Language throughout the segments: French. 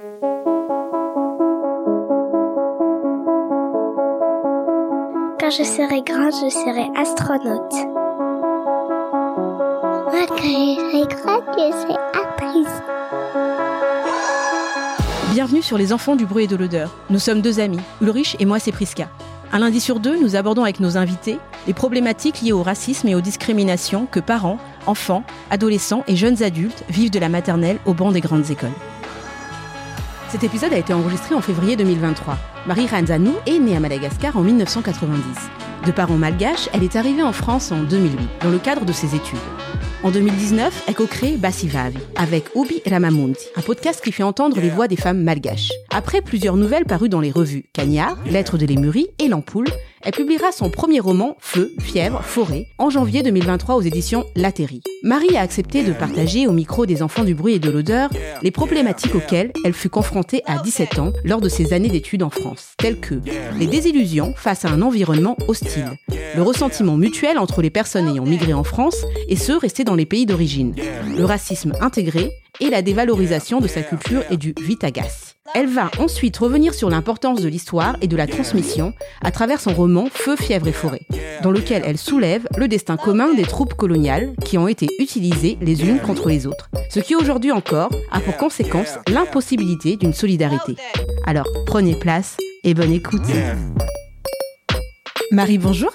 Quand je serai grande, je serai astronaute. Moi, quand je serai grande, je serai actrice. Bienvenue sur Les Enfants du bruit et de l'odeur. Nous sommes deux amis, Ulrich et moi c'est Priska. Un lundi sur deux, nous abordons avec nos invités les problématiques liées au racisme et aux discriminations que parents, enfants, adolescents et jeunes adultes vivent de la maternelle au banc des grandes écoles. Cet épisode a été enregistré en février 2023. Marie Ranzanou est née à Madagascar en 1990. De parents malgaches, elle est arrivée en France en 2008, dans le cadre de ses études. En 2019, elle co-crée Basivavi avec Ubi Ramamundi, un podcast qui fait entendre les voix des femmes malgaches. Après plusieurs nouvelles parues dans les revues Cagnard, Lettres de Lémurie et L'Ampoule, elle publiera son premier roman, Feu, Fièvre, Forêt, en janvier 2023 aux éditions Latérie. Marie a accepté de partager au micro des enfants du bruit et de l'odeur les problématiques auxquelles elle fut confrontée à 17 ans lors de ses années d'études en France, telles que les désillusions face à un environnement hostile, le ressentiment mutuel entre les personnes ayant migré en France et ceux restés dans les pays d'origine, le racisme intégré et la dévalorisation de sa culture et du vitagas. Elle va ensuite revenir sur l'importance de l'histoire et de la transmission à travers son roman Feu, fièvre et forêt, dans lequel elle soulève le destin commun des troupes coloniales qui ont été utilisées les unes contre les autres, ce qui aujourd'hui encore a pour conséquence l'impossibilité d'une solidarité. Alors prenez place et bonne écoute. Marie, bonjour.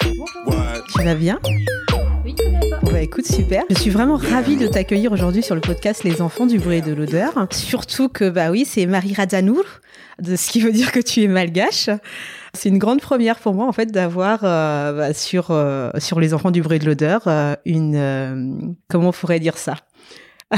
Tu vas bien? Bah écoute, super. Je suis vraiment ravie de t'accueillir aujourd'hui sur le podcast Les enfants du bruit et de l'odeur. Surtout que, bah oui, c'est Marie Radzanour, de ce qui veut dire que tu es malgache. C'est une grande première pour moi, en fait, d'avoir euh, bah, sur, euh, sur Les enfants du bruit et de l'odeur euh, une. comment on pourrait dire ça?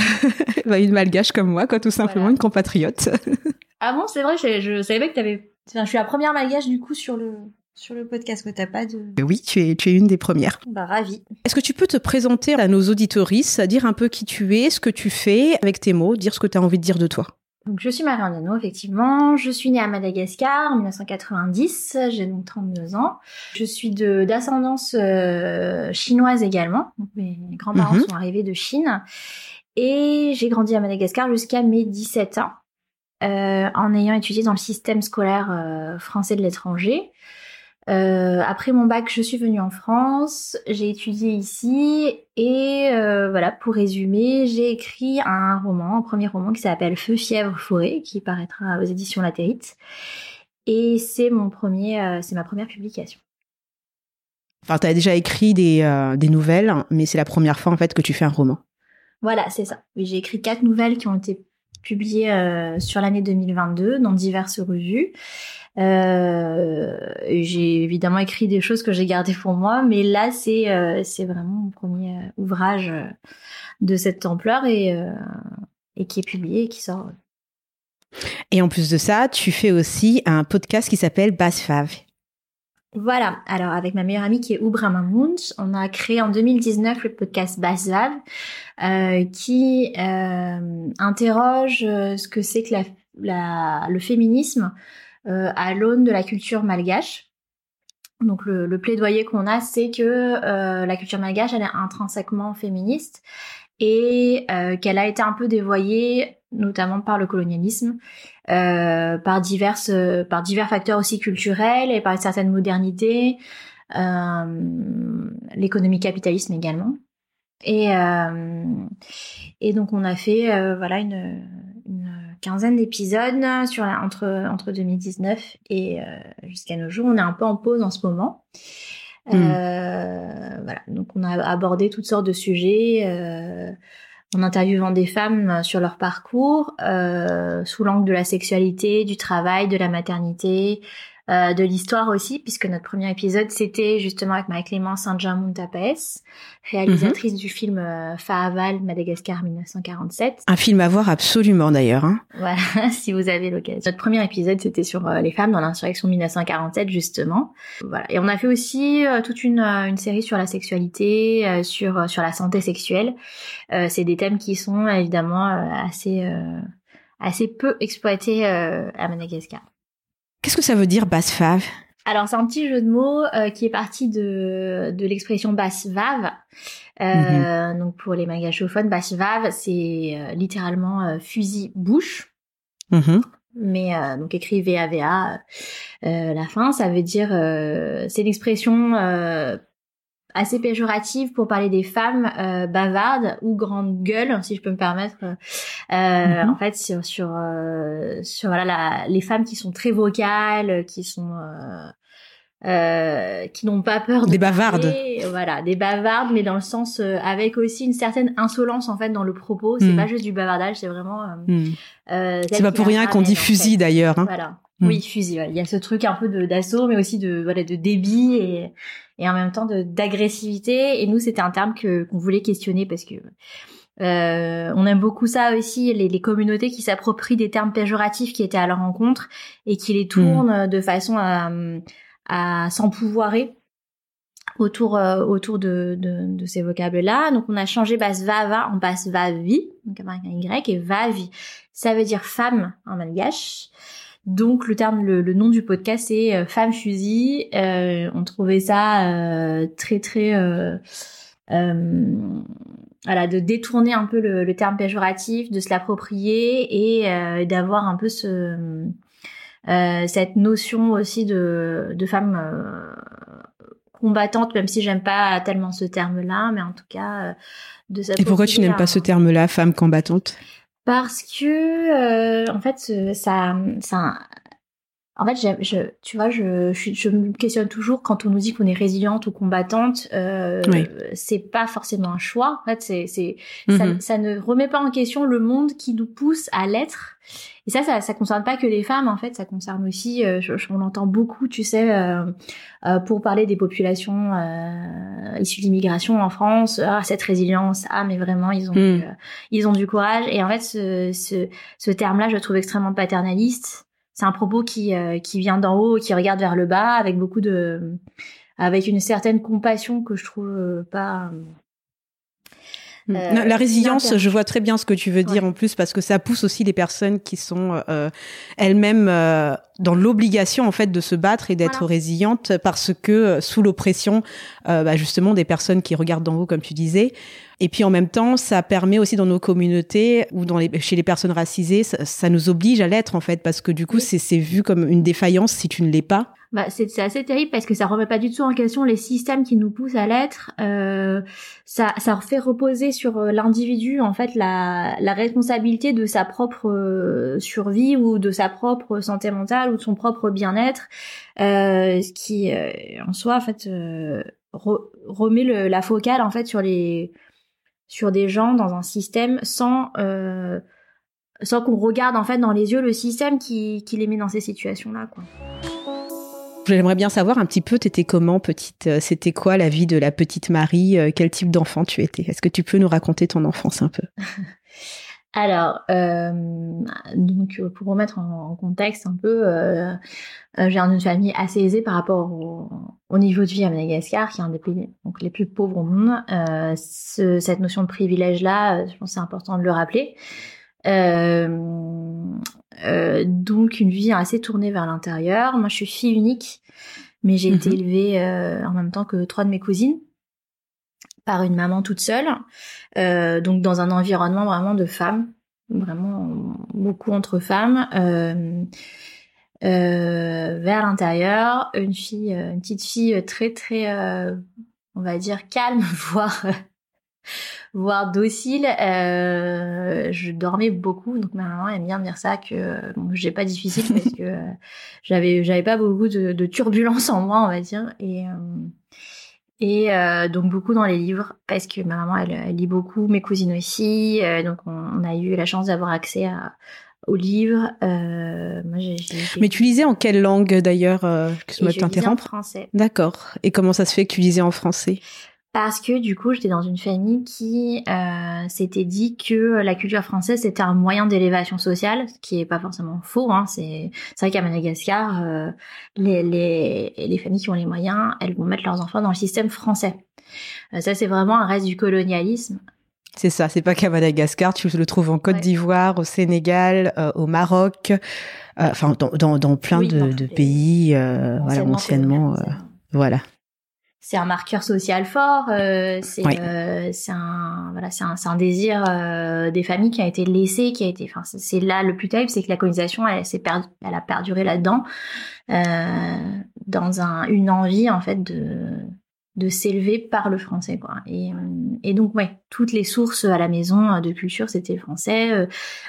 Bah, Une malgache comme moi, quoi, tout simplement, Voilà. une compatriote. Ah bon, c'est vrai, je, je savais pas que t'avais. Enfin, je suis la première malgache du coup sur le sur le podcast, que t'as pas de. oui, tu es, tu es une des premières. Bah ravi. Est-ce que tu peux te présenter à nos auditorices, dire un peu qui tu es, ce que tu fais, avec tes mots, dire ce que tu as envie de dire de toi? Donc je suis Marianne Dano, effectivement. Je suis née à Madagascar en 1990. J'ai donc 32 ans. Je suis d'ascendance euh, chinoise également. Donc mes grands-parents Mhm. sont arrivés de Chine. Et j'ai grandi à Madagascar jusqu'à mes 17 ans, euh, en ayant étudié dans le système scolaire euh, français de l'étranger. Euh, après mon bac, je suis venue en France, j'ai étudié ici et euh, voilà, pour résumer, j'ai écrit un roman, un premier roman qui s'appelle Feu, fièvre, forêt, qui paraîtra aux éditions Latérite. Et c'est mon premier, euh, c'est ma première publication. Enfin, tu as déjà écrit des, des nouvelles, mais c'est la première fois en fait que tu fais un roman. Voilà, c'est ça. Oui, j'ai écrit quatre nouvelles qui ont été publiées sur l'année 2022 dans diverses revues. Euh, j'ai évidemment écrit des choses que j'ai gardées pour moi, mais là c'est euh, c'est vraiment mon premier euh, ouvrage de cette ampleur et euh, et qui est publié et qui sort. Et en plus de ça, tu fais aussi un podcast qui s'appelle Bass Fave. Voilà. Alors avec ma meilleure amie qui est Oubra Mahmoud, on a créé en 2019 le podcast Basvav, euh, qui euh, interroge ce que c'est que la, la- le féminisme à l'aune de la culture malgache. Donc le, le plaidoyer qu'on a, c'est que euh, la culture malgache, elle est intrinsèquement féministe et euh, qu'elle a été un peu dévoyée, notamment par le colonialisme, euh, par diverses, euh, par divers facteurs aussi culturels et par une certaine modernité, euh, l'économie capitalisme également. Et euh, et donc on a fait euh, voilà une quinzaine d'épisodes sur la, entre entre 2019 et euh, jusqu'à nos jours. On est un peu en pause en ce moment. Mm. Euh, voilà, donc on a abordé toutes sortes de sujets euh, en interviewant des femmes sur leur parcours, euh, sous l'angle de la sexualité, du travail, de la maternité, euh, de l'histoire aussi, puisque notre premier épisode, c'était justement avec Marie-Clémence Saint-Germain Tapes, réalisatrice du film euh, Faaval, Madagascar 1947. Un film à voir absolument d'ailleurs. Hein. Voilà, si vous avez l'occasion. Notre premier épisode, c'était sur euh, les femmes dans l'insurrection 1947, justement. Voilà. Et on a fait aussi euh, toute une, une série sur la sexualité, sur, sur la santé sexuelle. C'est des thèmes qui sont évidemment assez, assez peu exploités à Madagascar. Qu'est-ce que ça veut dire basse fave? Alors c'est un petit jeu de mots euh, qui est parti de, de l'expression basse vave. Euh, mhm. Donc pour les magachophones, basse vave, c'est euh, littéralement fusil bouche. Mhm. Mais donc écrit VAVA, la fin, ça veut dire c'est l'expression assez péjorative pour parler des femmes euh, bavardes ou grandes gueules, si je peux me permettre. Euh, mhm. En fait, sur sur, euh, sur voilà la, les femmes qui sont très vocales, qui sont euh, qui n'ont pas peur de des bavardes voilà des bavardes mais dans le sens avec aussi une certaine insolence en fait dans le propos c'est mhm. pas juste du bavardage c'est vraiment mm. c'est pas pour rien qu'on dit fusil d'ailleurs hein. voilà. Oui fusil il y a ce truc un peu d'assaut mais aussi de voilà de débit et et en même temps d'agressivité. Et nous, c'était un terme que qu'on voulait questionner parce que euh, on aime beaucoup ça aussi, les, les communautés qui s'approprient des termes péjoratifs qui étaient à leur rencontre et qui les tournent hmm. de façon à, à s'empouvoirer autour euh, autour de, de, de ces vocables-là. Donc on a changé basse vava en basse vavi, donc avec un y et vavi. Ça veut dire femme en malgache. Donc le terme, le, nom du podcast c'est euh, Femme fusil. Euh, on trouvait ça euh, très très voilà de détourner un peu le, terme péjoratif, de se l'approprier et d'avoir un peu ce cette notion aussi de, de femme combattante, même si j'aime pas tellement ce terme-là, mais en tout cas de Et pourquoi tu n'aimes pas ce terme-là, femme combattante? Parce que euh, en fait ça ça en fait, je, tu vois, je, je, me questionne toujours quand on nous dit qu'on est résiliente ou combattante. Euh, C'est pas forcément un choix. En fait, c'est, c'est, ça, mhm. ça, ne remet pas en question le monde qui nous pousse à l'être. Et ça, ça, ça concerne pas que les femmes. En fait, ça concerne aussi. Euh, on entend beaucoup, tu sais, euh, euh, pour parler des populations euh, issues d'immigration en France. Ah, cette résilience. Ah, mais vraiment, ils ont, mhm. ils ont du courage. Et en fait, ce, ce, ce terme-là, je le trouve extrêmement paternaliste c'est un propos qui euh, qui vient d'en haut, qui regarde vers le bas, avec beaucoup de, avec une certaine compassion que je trouve euh, pas. Euh, la résilience, je vois très bien ce que tu veux dire en plus parce que ça pousse aussi les personnes qui sont elles-mêmes dans l'obligation en fait de se battre et d'être résilientes parce que sous l'oppression, bah, justement des personnes qui regardent d'en haut comme tu disais, et puis en même temps, ça permet aussi dans nos communautés ou dans les, chez les personnes racisées, ça, nous oblige à l'être en fait, parce que du coup, c'est vu comme une défaillance si tu ne l'es pas. Bah, c'est assez terrible parce que ça remet pas du tout en question les systèmes qui nous poussent à l'être. Euh, ça, ça fait reposer sur euh, l'individu en fait la, la responsabilité de sa propre euh, survie ou de sa propre santé mentale ou de son propre bien-être, euh, ce qui euh, en soi en fait remet le, la focale en fait sur les sur des gens dans un système sans euh, sans qu'on regarde en fait dans les yeux le système qui, qui les met dans ces situations là quoi. J'aimerais bien savoir un petit peu, t'étais comment petite euh, C'était quoi la vie de la petite Marie euh, Quel type d'enfant tu étais? Est-ce que tu peux nous raconter ton enfance un peu? Alors, euh, donc pour remettre en, contexte un peu, euh, euh, j'ai une famille assez aisée par rapport au, niveau de vie à Madagascar, qui est un des pays donc, les plus pauvres au monde. Euh, ce, cette notion de privilège-là, je pense c'est important de le rappeler. donc une vie assez tournée vers l'intérieur. Moi, je suis fille unique, mais j'ai été mhm. élevée en même temps que trois de mes cousines par une maman toute seule, euh, donc dans un environnement vraiment de femmes, vraiment beaucoup entre femmes, euh, euh, vers l'intérieur, une fille, une petite fille très très, on va dire calme, voire voire docile. je dormais beaucoup, donc ma maman aime bien dire ça que bon, j'ai pas difficile parce que j'avais j'avais pas beaucoup de, de turbulences en moi, on va dire, et et euh, donc beaucoup dans les livres parce que ma maman elle, lit beaucoup, mes cousines aussi. Euh, donc on, a eu la chance d'avoir accès à, aux livres. Euh, moi, j'ai, j'ai- Mais tu lisais en quelle langue d'ailleurs euh, Excuse-moi de et je lisais en t'interrompre. français. D'accord. Et comment ça se fait que tu lisais en français? Parce que du coup, j'étais dans une famille qui euh, s'était dit que la culture française c'était un moyen d'élévation sociale, ce qui est pas forcément faux. Hein. C'est vrai qu'à Madagascar, euh, les, les les familles qui ont les moyens, elles vont mettre leurs enfants dans le système français. Euh, ça, c'est vraiment un reste du colonialisme. C'est ça, c'est pas qu'à Madagascar, tu le trouves en Côte Ouais. d'Ivoire, au Sénégal, au Maroc, enfin dans, dans, dans plein Oui, de, dans pays, voilà, anciennement, colonisés. voilà. C'est un marqueur social fort. euh, c'est Oui. euh, c'est un voilà, c'est un, un désir euh, des familles qui a été laissé, qui a été. Enfin, c'est- là le plus terrible, c'est que la colonisation, elle, s'est perdu, elle a perduré là-dedans, dans un une envie en fait de de s'élever par le français quoi. Et, et donc ouais, toutes les sources à la maison de culture c'était le français.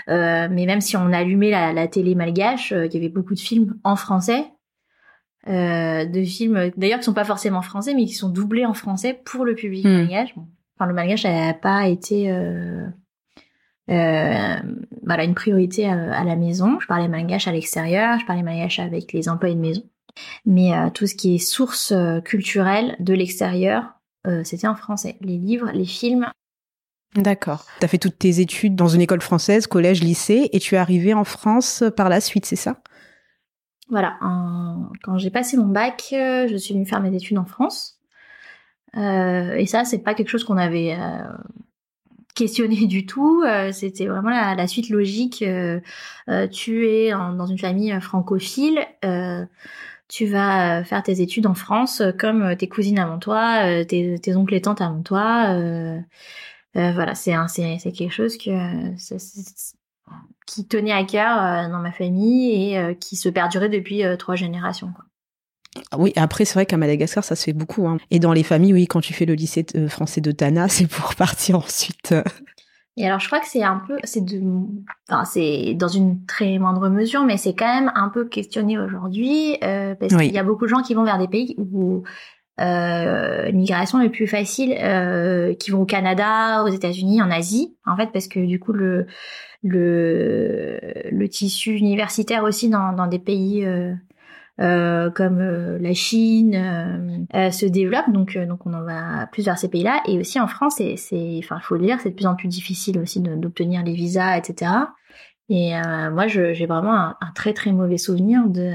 euh, mais même si on allumait la, la télé malgache, euh, il y avait beaucoup de films en français euh, de films d'ailleurs qui sont pas forcément français mais qui sont doublés en français pour le public Hmm. malgache. Bon. Enfin le malgache n'a pas été euh, euh, voilà une priorité à, à la maison. Je parlais malgache à l'extérieur, je parlais malgache avec les employés de maison. Mais tout ce qui est source culturelle de l'extérieur, c'était en français. Les livres, les films. D'accord. Tu as fait toutes tes études dans une école française, collège, lycée, et tu es arrivé en France par la suite, c'est ça? Voilà. Quand j'ai passé mon bac, euh, je suis venue faire mes études en France. Euh, et ça, c'est pas quelque chose qu'on avait euh, questionné du tout. C'était vraiment la, suite logique. Tu es dans une famille francophile. tu vas faire tes études en France comme tes cousines avant toi, tes, oncles et tantes avant toi. voilà, c'est quelque chose que qui tenait à cœur euh, dans ma famille et euh, qui se perdurait depuis euh, trois générations. Quoi. Ah Oui, après, c'est vrai qu'à Madagascar, ça se fait beaucoup. hein. Et dans les familles, oui, quand tu fais le lycée français de Tana, c'est pour partir ensuite. Et alors, je crois que c'est un peu, c'est de, enfin, c'est dans une très moindre mesure, mais c'est quand même un peu questionné aujourd'hui euh, parce Oui. qu'il y a beaucoup de gens qui vont vers des pays où euh, l'immigration est plus facile, euh, qui vont au Canada, aux États-Unis, en Asie, en fait, parce que du coup le le le tissu universitaire aussi dans dans des pays euh, euh, comme euh, la Chine euh, euh, se développe. Donc euh, donc on en va plus vers ces pays-là. Et aussi en France c'est c'est enfin faut le dire c'est de plus en plus difficile aussi d'obtenir les visas etc et euh, moi je- j'ai vraiment un, un très très mauvais souvenir de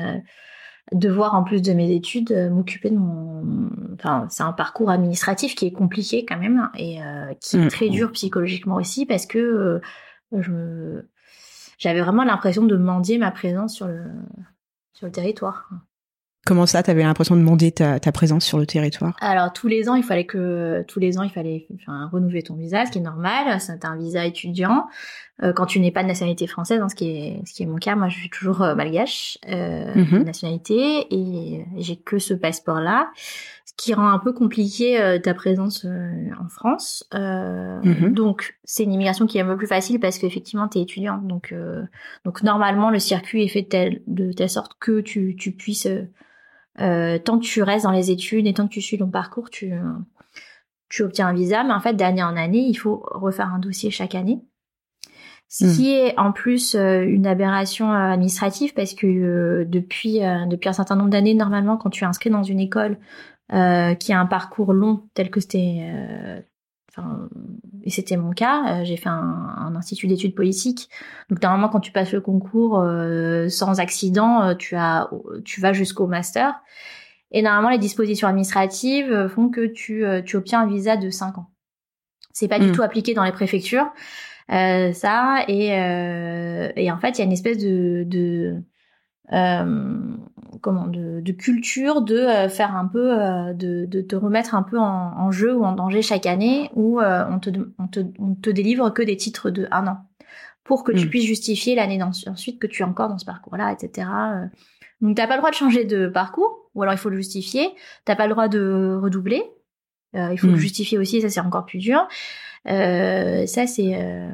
de voir en plus de mes études m'occuper de mon enfin c'est un parcours administratif qui est compliqué quand même et euh, qui est Mm. très dur psychologiquement aussi parce que euh, je j'avais vraiment l'impression de mendier ma présence sur le sur le territoire. Comment ça, t'avais l'impression de demander ta, ta présence sur le territoire? Alors tous les ans, il fallait que tous les ans, il fallait enfin, renouveler ton visa, ce qui est normal. C'est un visa étudiant. Euh, quand tu n'es pas de nationalité française, hein, ce qui est ce qui est mon cas, moi je suis toujours euh, malgache euh, de nationalité et j'ai que ce passeport-là, ce qui rend un peu compliqué euh, ta présence euh, en France. Euh, Mhm. Donc c'est une immigration qui est un peu plus facile parce qu'effectivement tu es étudiant. Donc euh, donc normalement le circuit est fait de telle, de telle sorte que tu tu puisses tant que tu restes dans les études et tant que tu suis ton parcours, tu, tu obtiens un visa. Mais en fait, d'année en année, il faut refaire un dossier chaque année. Ce Mm. qui est en plus euh, une aberration euh, administrative parce que euh, depuis, euh, depuis un certain nombre d'années, normalement, quand tu es inscrit dans une école euh, qui a un parcours long tel que c'était... euh, Enfin, et c'était mon cas. j'ai fait un, un institut d'études politiques. Donc normalement, quand tu passes le concours euh, sans accident, tu as, tu vas jusqu'au master. Et normalement, les dispositions administratives font que tu, euh, tu obtiens un visa de 5 ans. C'est pas du Mm. tout appliqué dans les préfectures, euh, ça. Et, euh, et en fait, il y a une espèce de, de euh, comment de, de culture de euh, faire un peu euh, de, de te remettre un peu en, en jeu ou en danger chaque année où euh, on te on te on te délivre que des titres de un an pour que tu Mm. puisses justifier l'année ensuite que tu es encore dans ce parcours-là, etc. Euh, Donc t'as pas le droit de changer de parcours, ou alors il faut le justifier. T'as pas le droit de redoubler, euh, il faut le justifier aussi, ça c'est encore plus dur. Euh, ça c'est euh,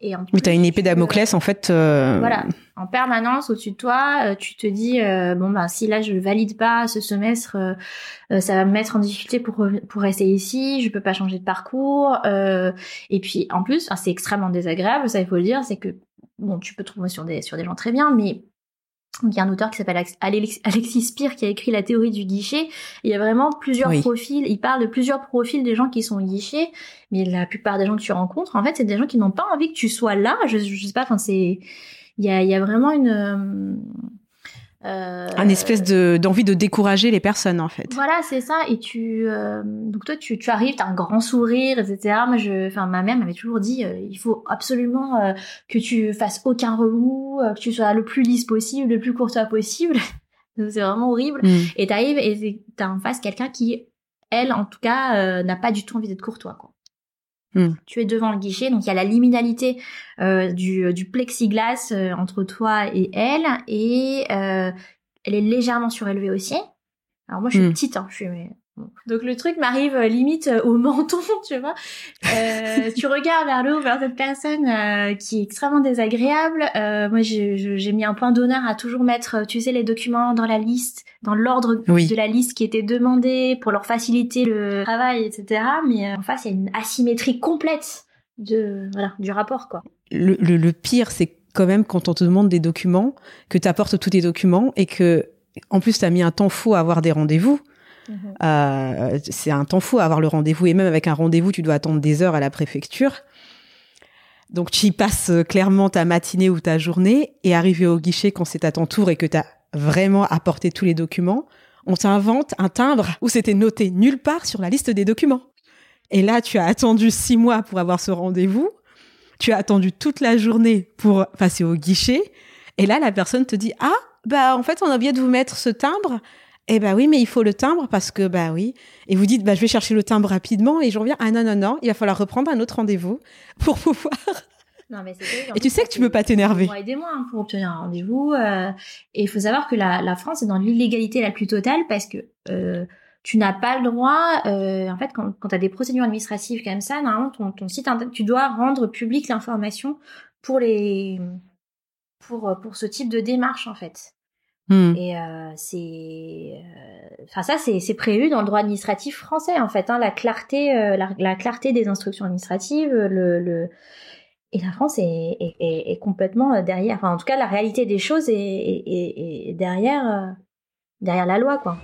et en Oui, t'as plus, une épée Damoclès, en fait. euh, voilà, en permanence au-dessus de toi, tu te dis euh, bon bah si là je valide pas ce semestre, euh, ça va me mettre en difficulté pour pour rester ici, je peux pas changer de parcours. euh, et puis en plus, enfin, c'est extrêmement désagréable, ça il faut le dire, c'est que bon, tu peux trouver sur des sur des gens très bien, mais il y a un auteur qui s'appelle Alexis Spire qui a écrit la théorie du guichet. Il y a vraiment plusieurs profils. Il parle de plusieurs profils des gens qui sont guichets, mais la plupart des gens que tu rencontres, en fait, c'est des gens qui n'ont pas envie que tu sois là. Je, je sais pas. Enfin, c'est il y a, il y a vraiment une euh, un espèce de d'envie de décourager les personnes en fait. Voilà, c'est ça. Et tu euh, donc toi tu tu arrives, t'as un grand sourire, etc. Moi je, enfin ma mère m'avait toujours dit, euh, il faut absolument euh, que tu fasses aucun relou, que tu sois le plus lisse possible, le plus courtois possible. c'est vraiment horrible. Mm. Et t'arrives et t'as en face quelqu'un qui, elle en tout cas, n'a pas du tout envie d'être courtois quoi. Hmm. Tu es devant le guichet, donc il y a la liminalité euh, du, du, plexiglas euh, entre toi et elle, et euh, elle est légèrement surélevée aussi. Alors moi je suis hmm. petite, hein, je suis donc le truc m'arrive euh, limite euh, au menton, tu vois. Euh, tu regardes vers le haut, vers cette personne euh, qui est extrêmement désagréable. Euh, moi, j'ai mis un point d'honneur à toujours mettre, tu sais, les documents dans la liste, dans l'ordre de la liste qui était demandée pour leur faciliter le travail, etc. Mais en face, il y a une asymétrie complète de voilà du rapport, quoi. Le, le, le pire, c'est quand même quand on te demande des documents, que tu apportes tous tes documents et que en plus tu as mis un temps fou à avoir des rendez-vous. Mhm. Euh, c'est un temps fou à avoir le rendez-vous et même avec un rendez-vous, tu dois attendre des heures à la préfecture. Donc tu y passes euh, clairement ta matinée ou ta journée et arrivé au guichet quand c'est à ton tour et que tu as vraiment apporté tous les documents, on t'invente un timbre où c'était noté nulle part sur la liste des documents. Et là, tu as attendu six mois pour avoir ce rendez-vous. Tu as attendu toute la journée pour passer au guichet. Et là, la personne te dit, ah, bah, en fait, on a oublié de vous mettre ce timbre. Eh ben oui, mais il faut le timbre parce que bah oui. Et vous dites bah je vais chercher le timbre rapidement et je reviens ah non non non, il va falloir reprendre un autre rendez-vous pour pouvoir. Non, mais et tu sais que tu peux pas t'énerver. Aidez-moi hein, pour obtenir un rendez-vous. Euh, et il faut savoir que la, la France est dans l'illégalité la plus totale parce que euh, tu n'as pas le droit, euh, en fait, quand, quand tu as des procédures administratives comme ça, normalement, ton, ton site internet, tu dois rendre public l'information pour les pour pour ce type de démarche en fait. Hmm. Et euh, c'est, euh, enfin ça c'est prévu dans le droit administratif français en fait, hein, la clarté, euh, la, clarté des instructions administratives, le, le... et la France est, est, complètement derrière. Enfin en tout cas la réalité des choses est, est derrière derrière la loi quoi.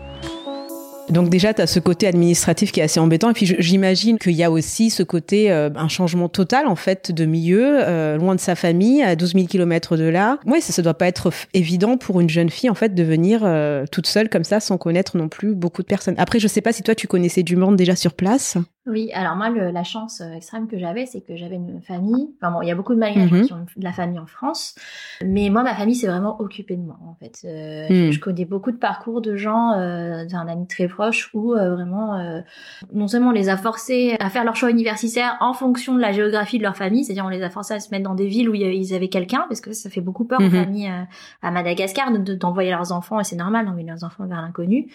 Donc déjà, tu as ce côté administratif qui est assez embêtant. Et puis j'imagine qu'il y a aussi ce côté, euh, un changement total en fait de milieu, euh, loin de sa famille, à 12 000 kilomètres de là. Oui, ça ne doit pas être évident pour une jeune fille en fait de venir euh, toute seule comme ça, sans connaître non plus beaucoup de personnes. Après, je sais pas si toi tu connaissais du monde déjà sur place. Oui, alors moi, la chance euh, extrême que j'avais, c'est que j'avais une famille. Enfin bon, il y a beaucoup de malgaches mhm. qui ont de la famille en France, mais moi, ma famille s'est vraiment occupée de moi, en fait. Euh. Je connais beaucoup de parcours de gens, euh, d'un ami très proche, où euh, vraiment, non seulement on les a forcés à faire leur choix universitaire en fonction de la géographie de leur famille, c'est-à-dire on les a forcés à se mettre dans des villes où ils avaient quelqu'un, parce que ça fait beaucoup peur aux mhm. familles à Madagascar d'envoyer leurs enfants, et c'est normal d'envoyer leurs enfants vers l'inconnu.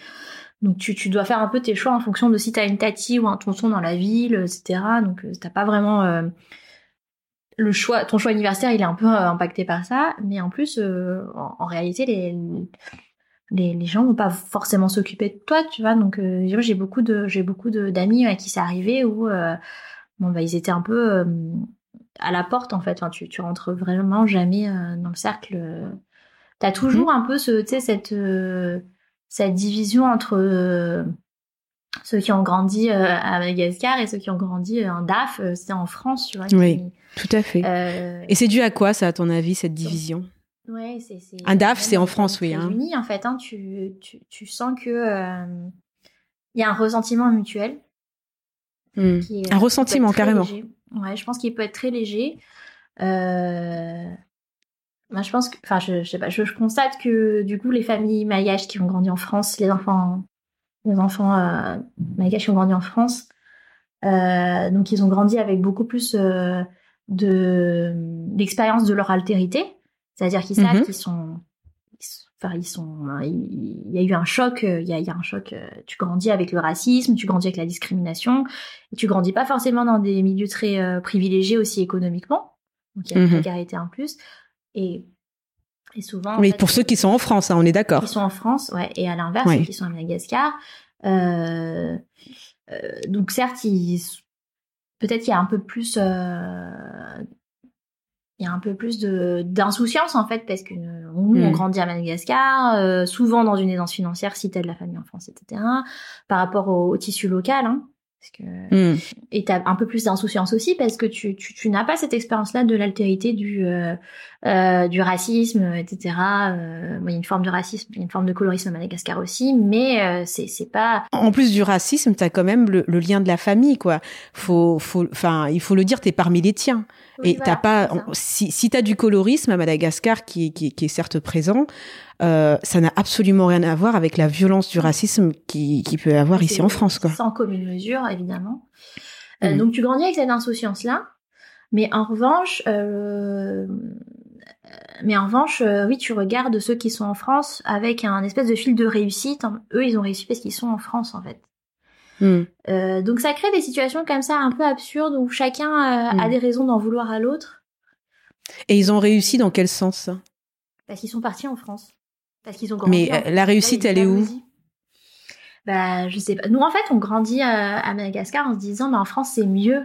Donc tu, tu dois faire un peu tes choix en fonction de si t'as une tati ou un tonton dans la ville, etc. Donc euh, t'as pas vraiment euh, le choix, ton choix universitaire, il est un peu euh, impacté par ça, mais en plus, en, réalité, les, les, les gens vont pas forcément s'occuper de toi, tu vois. Donc j'ai beaucoup de j'ai beaucoup d'amis à qui c'est arrivé où bon bah ils étaient un peu à la porte en fait. Enfin, tu tu rentres vraiment jamais dans le cercle. T'as toujours mmh. un peu ce tu sais cette cette division entre euh, ceux qui ont grandi euh, à Madagascar et ceux qui ont grandi euh, en DAF, c'est en France, tu vois. Oui, tout à fait. Et c'est dû à quoi, ça, à ton avis, cette division? Ouais, c'est un DAF, c'est en France, oui. Hein. en fait, hein, tu, tu, tu, sens que il y a un ressentiment mutuel. Hmm. un ressentiment carrément. Ouais, je pense qu'il peut être très léger. Euh, moi, je pense que, enfin, je, je sais pas, je, constate que du coup, les familles malgaches qui ont grandi en France, les enfants, les enfants euh, malgaches qui ont grandi en France, euh, donc ils ont grandi avec beaucoup plus euh, de d'expérience de leur altérité, c'est-à-dire qu'ils savent mhm. qu'ils sont, enfin, ils sont, il y a eu un choc, il y a, il y a un choc. Tu grandis avec le racisme, tu grandis avec la discrimination, et tu grandis pas forcément dans des milieux très privilégiés aussi économiquement, donc il y a une mhm. précarité en plus. Et, et souvent. Mais pour ceux qui sont en France, hein, on est d'accord. Qui sont en France, ouais. Et à l'inverse, ceux qui sont à Madagascar. Euh, euh, donc certes, peut-être qu'il y a un peu plus. Euh, il y a un peu plus de d'insouciance en fait parce que nous on Mm. grandit à Madagascar, souvent dans une aisance financière si t'as de la famille en France, etc. Par rapport au, au tissu local, hein, parce que Hmm. et t'as un peu plus d'insouciance aussi parce que tu tu, tu n'as pas cette expérience-là de l'altérité du euh, euh, du racisme, etc. Euh, bon, il y a une forme de racisme, il y a une forme de colorisme à Madagascar aussi, mais c'est c'est pas En plus du racisme, t'as quand même le, le lien de la famille, quoi. Faut, faut, enfin, il faut le dire, t'es parmi les tiens. Et t'as pas, si, si t'as du colorisme à Madagascar qui, qui, qui est certes présent, euh, ça n'a absolument rien à voir avec la violence du racisme qui, qui peut y avoir ici en France, quoi. Sans commune mesure, évidemment. Euh, Mm. donc tu grandis avec cette insouciance-là, mais en revanche, euh, mais en revanche, oui, tu regardes ceux qui sont en France avec un espèce de fil de réussite. Eux, ils ont réussi parce qu'ils sont en France, en fait. Euh, donc ça crée des situations comme ça un peu absurdes où chacun a Mm. des raisons d'en vouloir à l'autre Et ils ont réussi dans quel sens? Parce qu'ils sont partis en France, parce qu'ils ont grandi. Mais euh, la réussite, Là, elle est où. Bah, je sais pas. Nous, en fait, on grandit à, à Madagascar en se disant, mais en France, c'est mieux.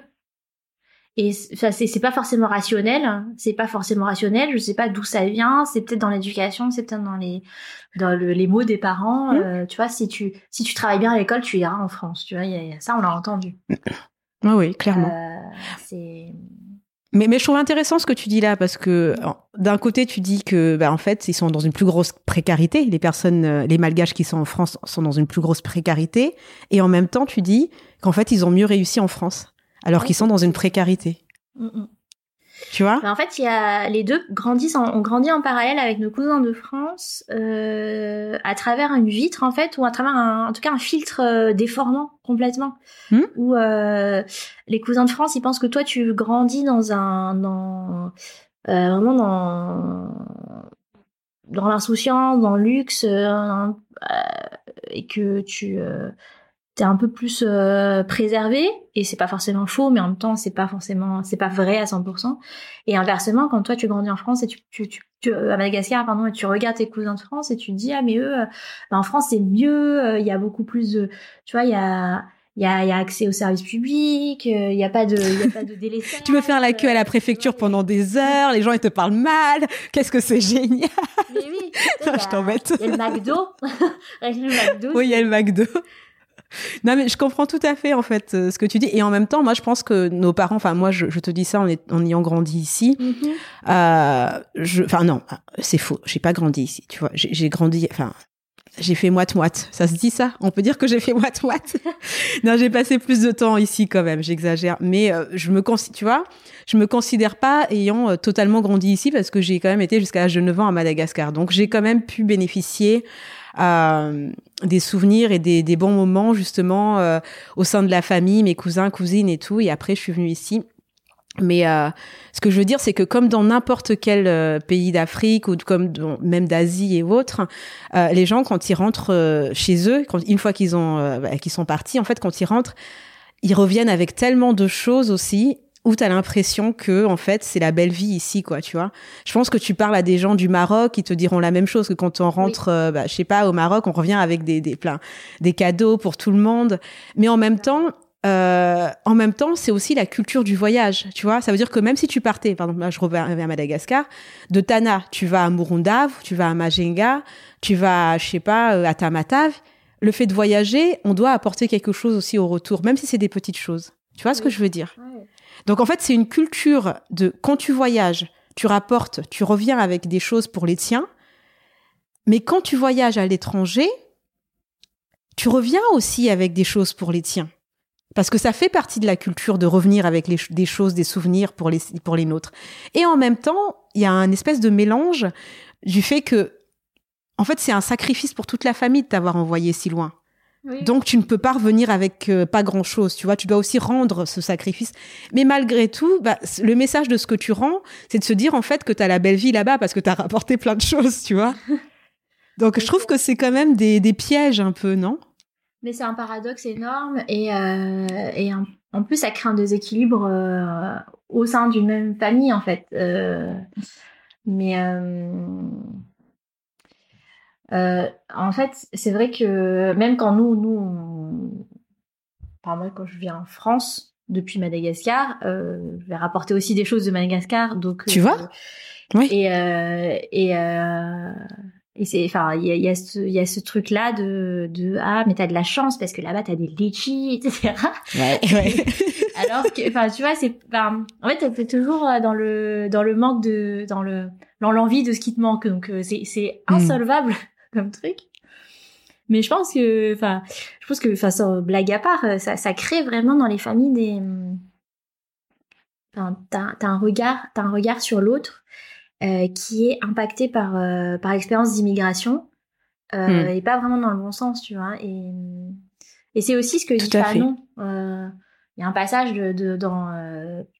Et ça, c'est pas forcément rationnel. hein. C'est pas forcément rationnel. Je sais pas d'où ça vient. C'est peut-être dans l'éducation. C'est peut-être dans les dans le- les mots des parents. Mhm. Euh, tu vois, si tu si tu travailles bien à l'école, tu iras en France. Tu vois, il y a- il y a ça, on l'a entendu. Ah oui, clairement. Euh, Mais, mais je trouve intéressant ce que tu dis là parce que d'un côté tu dis que bah, en fait ils sont dans une plus grosse précarité. Les personnes euh, les malgaches qui sont en France sont dans une plus grosse précarité. Et en même temps tu dis qu'en fait ils ont mieux réussi en France alors qu'ils sont dans une précarité. Mm, mm. Tu vois? En fait, il y a les deux grandissent, en, on grandit en parallèle avec nos cousins de France euh, à travers une vitre en fait, ou à travers un, en tout cas un filtre euh, déformant complètement. Hmm? Où euh, les cousins de France, ils pensent que toi tu grandis dans un, dans vraiment dans dans l'insouciance, dans le luxe, et que tu t'es un peu plus euh, préservé et c'est pas forcément faux mais en même temps c'est pas forcément c'est pas vrai à 100% et inversement quand toi tu grandis en France et tu, tu, tu, tu- à Madagascar pardon et tu regardes tes cousins de France et tu te dis ah mais eux bah, en France c'est mieux euh, il y a beaucoup plus de tu vois il y a il y a, il y a accès aux services publics euh, il y a pas de il y a pas de délestage tu veux faire la queue à la préfecture pendant des heures les gens ils te parlent mal. Qu'est-ce que c'est génial mais oui je t'embête. il y a le McDo. Le McDo oui il y a le McDo Non mais je comprends tout à fait en fait euh, ce que tu dis et en même temps moi je pense que nos parents enfin moi je, je te dis ça en, est- en ayant grandi ici Mhm. Euh, enfin non, c'est faux. J'ai pas grandi ici. Tu vois, j'ai grandi. Enfin, j'ai fait moite moite. Ça se dit ça? On peut dire que j'ai fait moite moite. non, j'ai passé plus de temps ici quand même. J'exagère, mais euh, je me considère, tu vois, je me considère pas ayant euh, totalement grandi ici parce que j'ai quand même été jusqu'à l'âge de 9 ans à Madagascar. Donc j'ai quand même pu bénéficier euh, des souvenirs et des, des bons moments justement euh, au sein de la famille, mes cousins, cousines et tout. Et après, je suis venue ici. Mais euh, ce que je veux dire, c'est que comme dans n'importe quel euh, pays d'Afrique ou comme même d'Asie et autres, euh, les gens quand ils rentrent chez eux, quand, une fois qu'ils ont bah, qu'ils sont partis, en fait, quand ils rentrent, ils reviennent avec tellement de choses aussi où tu as l'impression que en fait c'est la belle vie ici quoi tu vois je pense que tu parles à des gens du Maroc ils te diront la même chose que quand on rentre euh, bah, je sais pas au Maroc on revient avec des des plein des cadeaux pour tout le monde mais en même temps euh, en même temps, c'est aussi la culture du voyage, tu vois. Ça veut dire que même si tu partais, par exemple, là, je reviens à Madagascar, de Tana, tu vas à Murundav, tu vas à Majenga, tu vas, je sais pas, euh, à Tamatave. Le fait de voyager, on doit apporter quelque chose aussi au retour, même si c'est des petites choses. Tu vois ce que Oui. je veux dire? Donc en fait, c'est une culture de quand tu voyages, tu rapportes, tu reviens avec des choses pour les tiens. Mais quand tu voyages à l'étranger, tu reviens aussi avec des choses pour les tiens. Parce que ça fait partie de la culture de revenir avec des choses, des souvenirs pour les, pour les nôtres. Et en même temps, il y a un espèce de mélange du fait que, en fait, c'est un sacrifice pour toute la famille de t'avoir envoyé si loin. Oui. Donc tu ne peux pas revenir avec euh, pas grand chose, tu vois. Tu dois aussi rendre ce sacrifice. Mais malgré tout, bah, le message de ce que tu rends, c'est de se dire en fait que tu as la belle vie là-bas parce que tu as rapporté plein de choses, tu vois. Donc je trouve que c'est quand même des, des pièges un peu, non? Mais c'est un paradoxe énorme et, euh, et en, en plus ça crée un déséquilibre euh, au sein d'une même famille en fait. Mais euh, euh, en fait c'est vrai que même quand nous, nous, on- enfin moi quand je viens en France, depuis Madagascar. je vais rapporter aussi des choses de Madagascar, donc tu vois? Oui. Et et et c'est, enfin, il y a, y, a ce, y a ce truc-là de, de ah, mais t'as de la chance parce que là-bas t'as des litchis, etc. Ouais. ouais. Alors que, enfin, tu vois, c'est, en fait, t'es toujours dans le, dans le manque de, dans le, dans l'envie de ce qui te manque. Donc, euh, c'est, c'est hmm. insolvable comme truc. Mais je pense que, enfin, je pense que, enfin, blague à part, ça, ça crée vraiment dans les familles des, enfin, t'as, t'as un regard, t'as un regard sur l'autre euh, qui est impacté par euh, par l'expérience d'immigration euh, hmm. et pas vraiment dans le bon sens, tu vois. Et et c'est aussi ce que dit Fanon. Il y a un passage de, de dans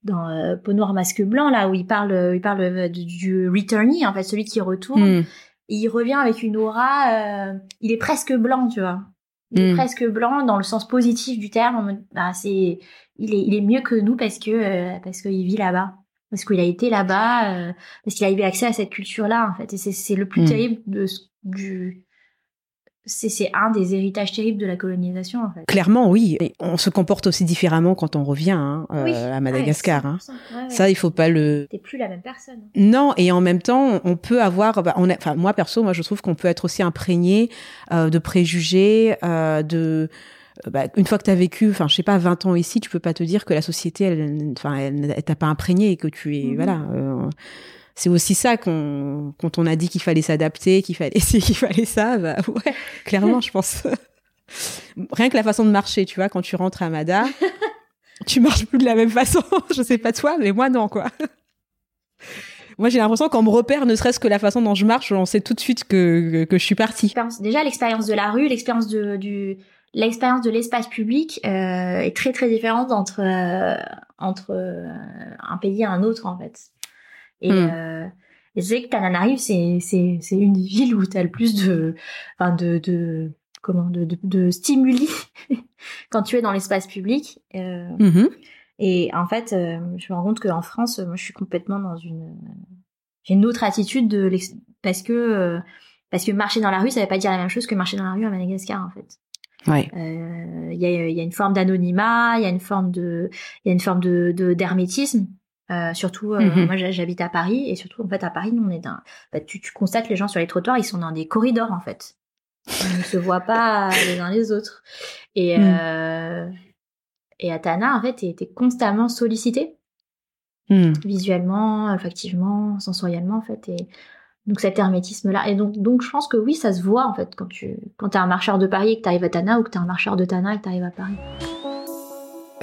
dans Peau noire masque blanc là où il parle il parle du returnee en fait celui qui retourne. Hmm. il revient avec une aura. il est presque blanc, tu vois. Il est hmm. presque blanc dans le sens positif du terme. Bah, c'est il est il est mieux que nous parce que parce qu'il vit là-bas parce qu'il a été là-bas, euh, parce qu'il a eu accès à cette culture-là, en fait. Et c'est le plus mm. terrible de, du. C'est un des héritages terribles de la colonisation, en fait. Clairement, oui. Et on se comporte aussi différemment quand on revient hein, euh, à Madagascar. hein. Ça, il faut pas le. T'es plus la même personne. Non, et en même temps, on peut avoir. Bah, on enfin, moi perso, moi, je trouve qu'on peut être aussi imprégné euh, de préjugés, euh, de bah, une fois que tu as vécu, enfin, je sais pas, 20 ans ici, tu peux pas te dire que la société, elle, enfin, elle, t'a pas imprégné et que tu es, mhm. voilà. C'est aussi ça qu'on, quand on a dit qu'il fallait s'adapter, qu'il fallait essayer, qu'il fallait ça, bah ouais, clairement, je pense. Rien que la façon de marcher, tu vois, quand tu rentres à Mada, tu marches plus de la même façon. je sais pas toi, mais moi non, quoi. Moi, j'ai l'impression qu'on me repère, ne serait-ce que la façon dont je marche, on sait tout de suite que, que je suis partie. Déjà, l'expérience de la rue, l'expérience de, du, l'expérience de l'espace public euh, est très très différente entre euh, entre euh, un pays et un autre en fait. Et, hmm. euh, et c'est que Tananarive c'est c'est c'est une des villes où tu as le plus de enfin de de comment de de, de stimuli quand tu es dans l'espace public. Euh, mm-hmm. Et en fait, je me rends compte qu'en France, moi, je suis complètement dans une j'ai une autre attitude de parce que parce que marcher dans la rue, ça veut pas dire la même chose que marcher dans la rue à Madagascar en fait. Ouais. Euh, il y, a, y, a, une forme d'anonymat, il y a une forme de, il y a une forme de d'hermétisme. Euh, surtout, euh, mhm. moi j'habite à Paris et surtout en fait à Paris, nous on est dans, bah, tu, tu constates les gens sur les trottoirs, ils sont dans des corridors en fait. Ils ne se voient pas les uns les autres. Et mm. euh, et Atana en fait était constamment sollicité mm. visuellement, olfactivement, sensoriellement en fait et donc cet hermétisme-là. Et donc, donc je pense que oui, ça se voit en fait quand tu quand es un marcheur de Paris et que tu arrives à Tana ou que tu es un marcheur de Tana et que tu arrives à Paris.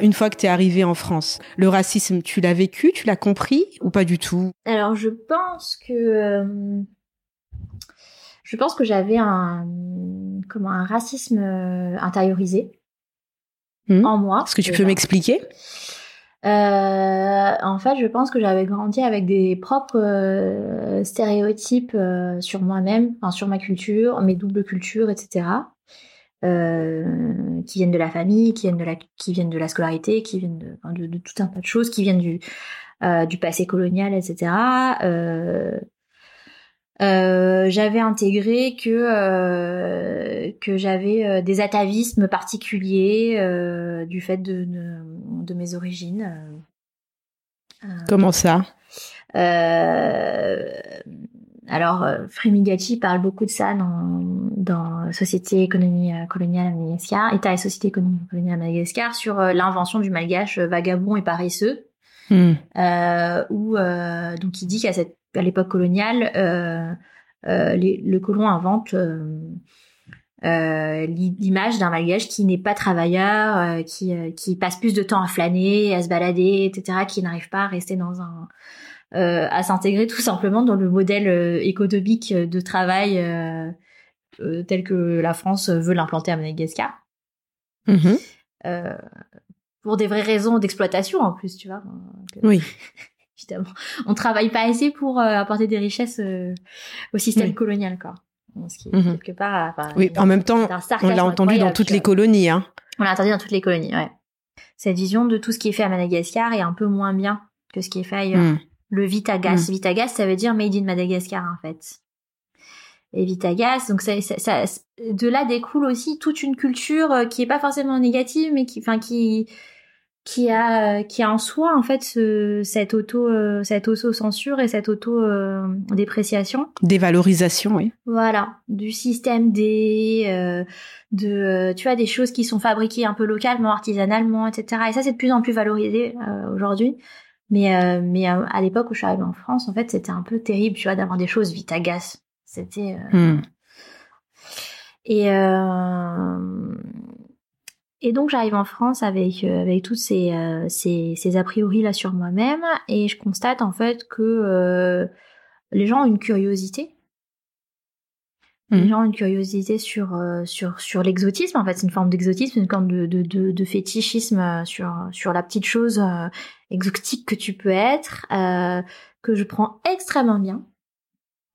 Une fois que tu es arrivé en France, le racisme, tu l'as vécu, tu l'as compris ou pas du tout? Alors je pense que euh, je pense que j'avais un comment un racisme euh, intériorisé hmm? en moi. Est-ce que tu peux m'expliquer? Euh, en fait, je pense que j'avais grandi avec des propres euh, stéréotypes euh, sur moi-même, enfin, sur ma culture, mes doubles cultures, etc. qui viennent de la famille, qui viennent de la, qui viennent de la scolarité, qui viennent de, de, tout un tas de choses, qui viennent du, du passé colonial, etc. Euh, j'avais intégré que euh, que j'avais euh, des atavismes particuliers du fait de, de, mes origines. Comment ça? Alors, Frémigachi parle beaucoup de ça dans, dans Société économie coloniale à Madagascar, État et Société économie coloniale à Madagascar, sur l'invention du malgache vagabond et paresseux, hmm. où donc il dit qu'à cette à l'époque coloniale, euh, euh, le colon invente euh, l'image d'un malgache qui n'est pas travailleur, qui, qui passe plus de temps à flâner, à se balader, etc., qui n'arrive pas à rester dans un à s'intégrer tout simplement dans le modèle économique de travail tel que la France veut l'implanter à Madagascar. Mm-hmm. pour des vraies raisons d'exploitation en plus, tu vois. Oui. évidemment. On travaille pas assez pour euh, apporter des richesses euh, au système colonial, quoi. Ce qui, mhm. quelque part, oui, en même temps, on l'a entendu dans toutes les colonies, hein. On l'a entendu dans toutes les colonies, ouais. Cette vision de tout ce qui est fait à Madagascar est un peu moins bien que ce qui est fait ailleurs. Mhm. Le Vitagas. Mhm. Vitagas, ça veut dire Made in Madagascar, en fait. Et Vitagas, donc ça, ça, de là découle aussi toute une culture euh, qui est pas forcément négative, mais qui, enfin, qui, qui a qui a en soi en fait ce, cette auto euh, cette auto censure et cette auto euh, dépréciation dévalorisation oui voilà du système D euh, de euh, tu vois des choses qui sont fabriquées un peu localement artisanalement etc et ça c'est de plus en plus valorisé aujourd'hui mais mais à l'époque où je suis arrivée en France en fait c'était un peu terrible tu vois d'avoir des choses vite agace c'était hmm. et et donc j'arrive en France avec euh, avec toutes ces, euh, ces, ces a priori là sur moi-même et je constate en fait que euh, les gens ont une curiosité. Les mmh. gens ont une curiosité sur sur sur l'exotisme en fait, c'est une forme d'exotisme, une forme de, de, de, de, fétichisme sur sur la petite chose exotique que tu peux être que je prends extrêmement bien.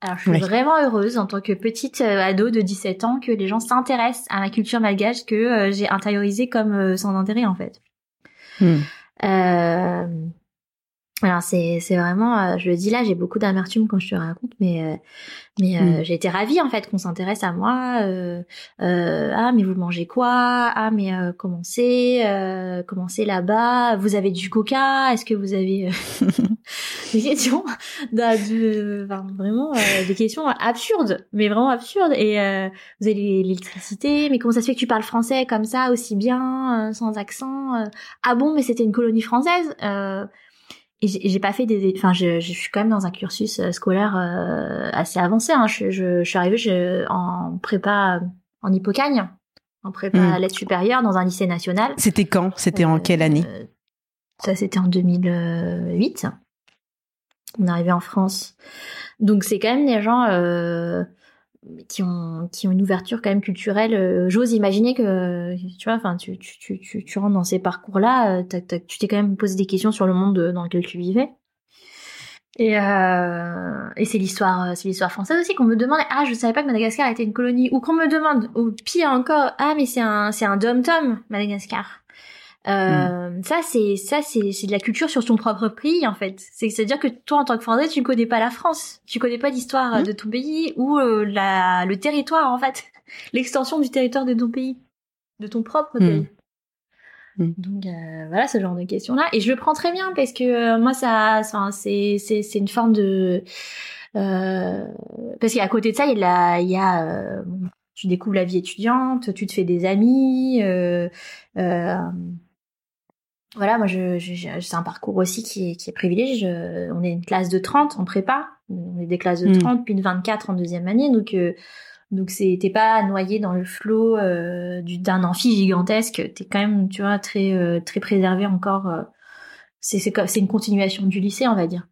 Alors, je suis vraiment heureuse en tant que petite euh, ado de 17 ans que les gens s'intéressent à ma culture malgache que euh, j'ai intériorisée comme euh, sans intérêt en fait. Hmm. Alors c'est c'est vraiment, euh, je le dis là, j'ai beaucoup d'amertume quand je te raconte, mais euh, mais euh, mm. j'ai été ravie en fait qu'on s'intéresse à moi. ah mais vous mangez quoi? Ah mais comment c'est? Comment c'est là-bas? Vous avez du coca? Est-ce que vous avez des questions? De, vraiment des questions absurdes, mais vraiment absurdes. Et vous avez l'électricité, mais comment ça se fait que tu parles français comme ça aussi bien, sans accent? Ah bon, mais c'était une colonie française? Et j'ai pas fait des enfin je, je, suis quand même dans un cursus euh, scolaire euh, assez avancé hein. je, je, je, suis arrivée je, en prépa en hippocagne en prépa mmh. à l'aide supérieure dans un lycée national. C'était quand? C'était en quelle année? Euh, ça c'était en 2008 on est arrivé en France. Donc c'est quand même des gens euh, qui ont qui ont une ouverture quand même culturelle. Euh, j'ose imaginer que tu vois, enfin, tu tu tu tu rentres dans ces parcours-là, euh, tu t'es quand même posé des questions sur le monde dans lequel tu vivais. Et, euh, et c'est l'histoire, c'est l'histoire française aussi qu'on me demande. Ah, je savais pas que Madagascar était une colonie, ou qu'on me demande, ou pire encore, ah mais c'est un c'est un dom tom Madagascar. Euh, mm. Ça, c'est ça, c'est c'est de la culture sur ton propre pays en fait. C'est c'est à dire que toi, en tant que Français, tu ne connais pas la France, tu connais pas l'histoire mm. de ton pays ou euh, la le territoire en fait, l'extension du territoire de ton pays, de ton propre mm. pays. Donc euh, voilà ce genre de questions là et je le prends très bien parce que moi ça, ça c'est c'est c'est une forme de parce qu'à côté de ça il y a il y a tu découvres la vie étudiante, tu te fais des amis. Euh, euh, voilà, moi, je, c'est un parcours aussi qui est, qui est privilégié. on est une classe de 30 en prépa. On est des classes de 30 mm. puis de 24 en deuxième année. Donc, euh, donc c'était pas noyé dans le flot euh, d'un amphi gigantesque. T'es quand même, tu vois, très euh, très préservé encore. Euh. c'est c'est une continuation du lycée, on va dire.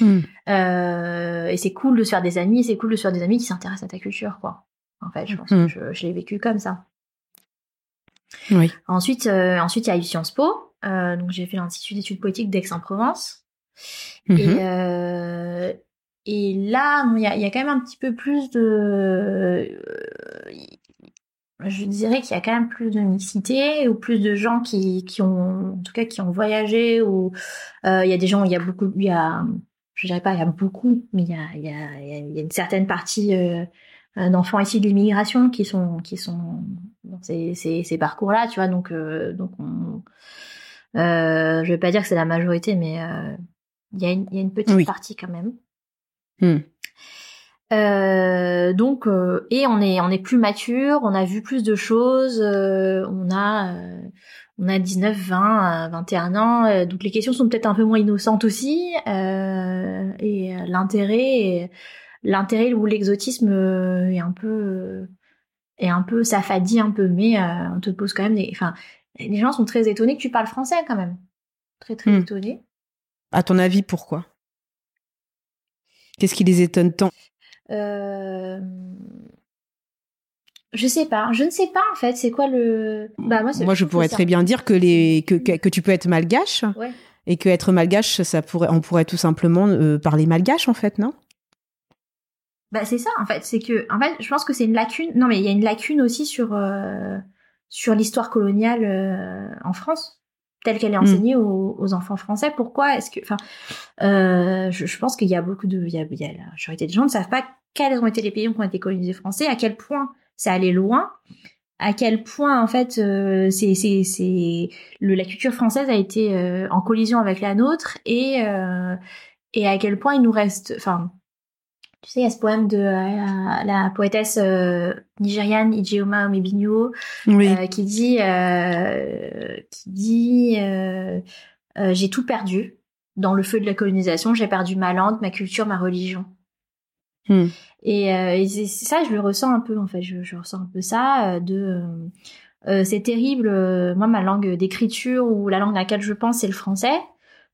Mm. et c'est cool de se faire des amis. C'est cool de se faire des amis qui s'intéressent à ta culture, quoi. En fait, je pense que je, je l'ai vécu comme ça. Oui. Ensuite, ensuite il y a eu Sciences Po. Euh, donc j'ai fait l'Institut d'études poétiques d'Aix-en-Provence. Et, mhm. euh, et là, il y a, y a, quand même un petit peu plus de... Euh, je dirais qu'il y a quand même plus de mixité ou plus de gens qui, qui ont, en tout cas, qui ont voyagé ou euh, il y a des gens, il y a beaucoup, il y a, je dirais pas, il y a beaucoup, mais il y a, y a, y a une certaine partie euh, d'enfants issus de l'immigration qui sont, qui sont dans ces, ces, ces parcours-là, tu vois. Donc, euh, donc on, euh, je vais pas dire que c'est la majorité, mais euh, il y, a une petite partie quand même. Hmm. Euh, donc euh, et on est on est plus mature, on a vu plus de choses, on a on a 19, 20, 21 ans, donc les questions sont peut-être un peu moins innocentes aussi et l'intérêt l'intérêt ou l'exotisme est un peu est un peu ça fadit un peu mais on te pose quand même des enfin les gens sont très étonnés que tu parles français quand même. Très très hmm. étonnés. À ton avis, pourquoi? Qu'est-ce qui les étonne tant? Euh... Je sais pas, je ne sais pas en fait. C'est quoi le Bah moi, moi je pourrais très bien dire que les que, que, tu peux être malgache et que être malgache, ça pourrait, on pourrait tout simplement euh, parler malgache en fait, non? Bah c'est ça en fait. C'est que en fait, je pense que c'est une lacune. Non mais il y a une lacune aussi sur. Euh sur l'histoire coloniale euh, en France telle qu'elle est hmm. enseignée aux, enfants français. Pourquoi est-ce que, enfin, euh, je, pense qu'il y a beaucoup de, il y a, la majorité des gens ne savent pas quels ont été les pays qui ont été colonisés français, à quel point ça allait loin, à quel point en fait euh, c'est c'est c'est le la culture française a été euh, en collision avec la nôtre et euh, et à quel point il nous reste enfin tu sais il y a ce poème de la poétesse nigériane Ijeoma Omebinyo qui dit qui dit j'ai tout perdu dans le feu de la colonisation j'ai perdu ma langue ma culture ma religion Hmm. Et, euh, ça, je le ressens un peu en fait. Je, je ressens un peu ça euh, de. Euh, euh, c'est terrible. moi, ma langue d'écriture ou la langue à laquelle je pense, c'est le français.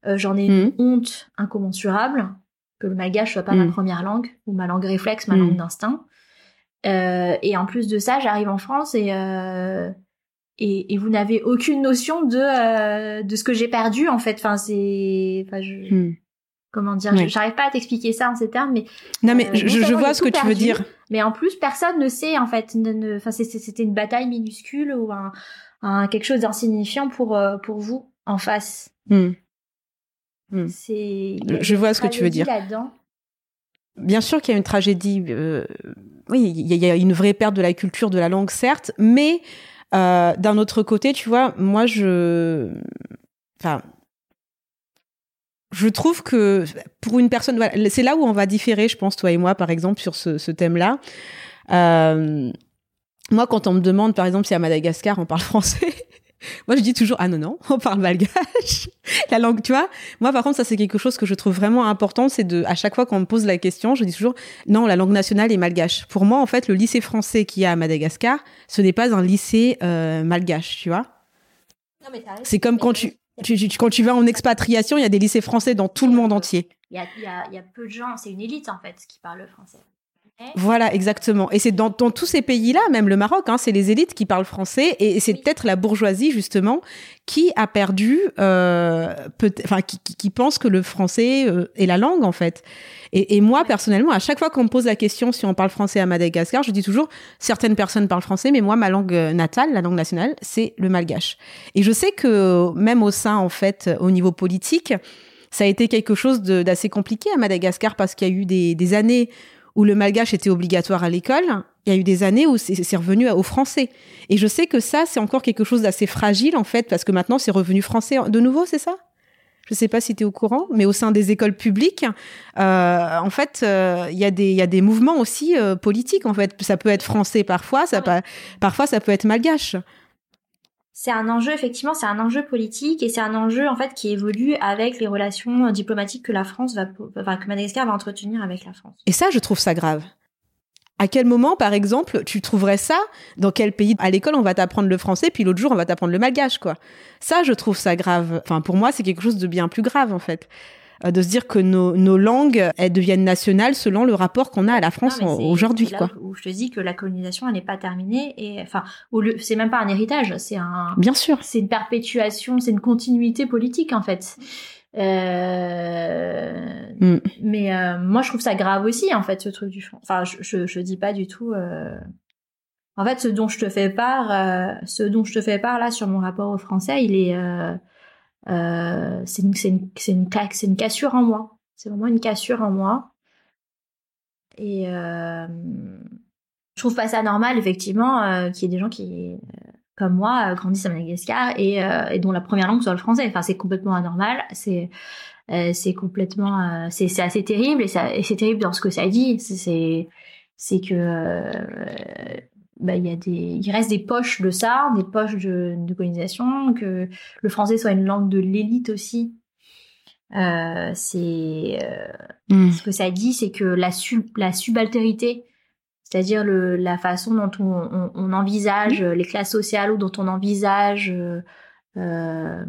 J'en ai une hmm. honte incommensurable que le malgache soit pas ma hmm. première langue ou ma langue réflexe, ma langue d'instinct. et en plus de ça, j'arrive en France et et, et, vous n'avez aucune notion de de ce que j'ai perdu en fait. Enfin, c'est. Enfin, je comment dire j'arrive pas à t'expliquer ça en ces termes mais non mais euh, je, vois ce que tu veux dire mais en plus personne ne sait en fait enfin c'était une bataille minuscule ou un, quelque chose d'insignifiant pour euh, pour vous en face hmm. C'est je vois ce que tu veux dire bien sûr qu'il y a une tragédie euh, oui il y, a une vraie perte de la culture de la langue certes mais d'un autre côté tu vois moi je enfin je trouve que pour une personne, c'est là où on va différer, je pense, toi et moi, par exemple, sur ce, thème-là. Euh, moi, quand on me demande, par exemple, si à Madagascar on parle français, moi je dis toujours ah non non, on parle malgache. la langue, tu vois. Moi, par contre, ça c'est quelque chose que je trouve vraiment important, c'est de à chaque fois qu'on me pose la question, je dis toujours non, la langue nationale est malgache. Pour moi, en fait, le lycée français qu'il y a à Madagascar, ce n'est pas un lycée euh, malgache, tu vois. C'est comme quand tu quand tu vas en expatriation, il y a des lycées français dans tout le monde entier. Il y a, peu de gens, c'est une élite en fait qui parle le français. Voilà, exactement. Et c'est dans, tous ces pays-là, même le Maroc, hein, c'est les élites qui parlent français, et, c'est peut-être la bourgeoisie justement qui a perdu, euh, enfin qui, qui, pense que le français euh, est la langue en fait. Et, moi, personnellement, à chaque fois qu'on me pose la question si on parle français à Madagascar, je dis toujours certaines personnes parlent français, mais moi, ma langue natale, la langue nationale, c'est le malgache. Et je sais que même au sein, en fait, au niveau politique, ça a été quelque chose d'assez compliqué à Madagascar parce qu'il y a eu des, années où le malgache était obligatoire à l'école. Il y a eu des années où c'est revenu au français. Et je sais que ça, c'est encore quelque chose d'assez fragile, en fait, parce que maintenant, c'est revenu français de nouveau, c'est ça? Je ne sais pas si tu es au courant, mais au sein des écoles publiques, euh, en fait, euh, il y, a des, y a des mouvements aussi euh, politiques. En fait, ça peut être français parfois, ça peut, parfois ça peut être malgache. C'est un enjeu, effectivement, c'est un enjeu politique et c'est un enjeu en fait qui évolue avec les relations diplomatiques que la France va, enfin, que Madagascar va entretenir avec la France. Et ça, je trouve ça grave. À quel moment, par exemple, tu trouverais ça? Dans quel pays? À l'école, on va t'apprendre le français, puis l'autre jour, on va t'apprendre le malgache, quoi. Ça, je trouve ça grave. Enfin, pour moi, c'est quelque chose de bien plus grave, en fait. Euh, de se dire que nos, nos, langues, elles deviennent nationales selon le rapport qu'on a à la France aujourd'hui, quoi. Où je te dis que la colonisation, elle n'est pas terminée, et enfin, c'est même pas un héritage, c'est un. Bien sûr. C'est une perpétuation, c'est une continuité politique, en fait. Euh, mm. Mais euh, moi, je trouve ça grave aussi, en fait, ce truc du fond. Enfin, je, je, je, dis pas du tout. Euh... En fait, ce dont je te fais part, ce dont je te fais part là sur mon rapport au français, il est, c'est une, c'est une, une, c'est une cassure en moi. C'est vraiment une cassure en moi. Et je trouve pas ça normal, effectivement, qu'il y ait des gens qui comme moi euh, grandissent à Madagascar et, euh, et, dont la première langue soit le français. Enfin, c'est complètement anormal. C'est euh, c'est complètement c'est assez terrible et, et c'est terrible dans ce que ça dit. C'est c'est que bah, il y a des il reste des poches de ça, des poches de, de colonisation, que le français soit une langue de l'élite aussi. Euh, c'est mmh. ce que ça dit, c'est que la, sub, la subaltérité c'est-à-dire la façon dont on, envisage les classes sociales ou dont on envisage euh, euh,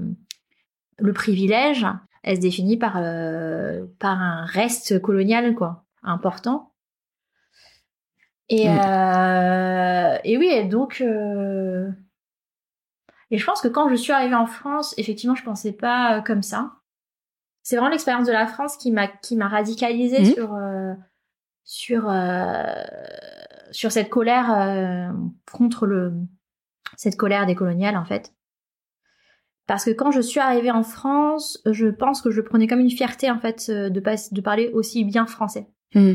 le privilège, elle se définit par, euh, par un reste colonial quoi, important. Et, mm. et oui, et donc... Et je pense que quand je suis arrivée en France, effectivement, je pensais pas comme ça. C'est vraiment l'expérience de la France qui m'a qui m'a radicalisée mm. sur sur euh, sur cette colère euh, contre le cette colère des coloniales en fait. Parce que quand je suis arrivée en France, je pense que je prenais comme une fierté en fait euh, de, pas, de parler aussi bien français. Hmm.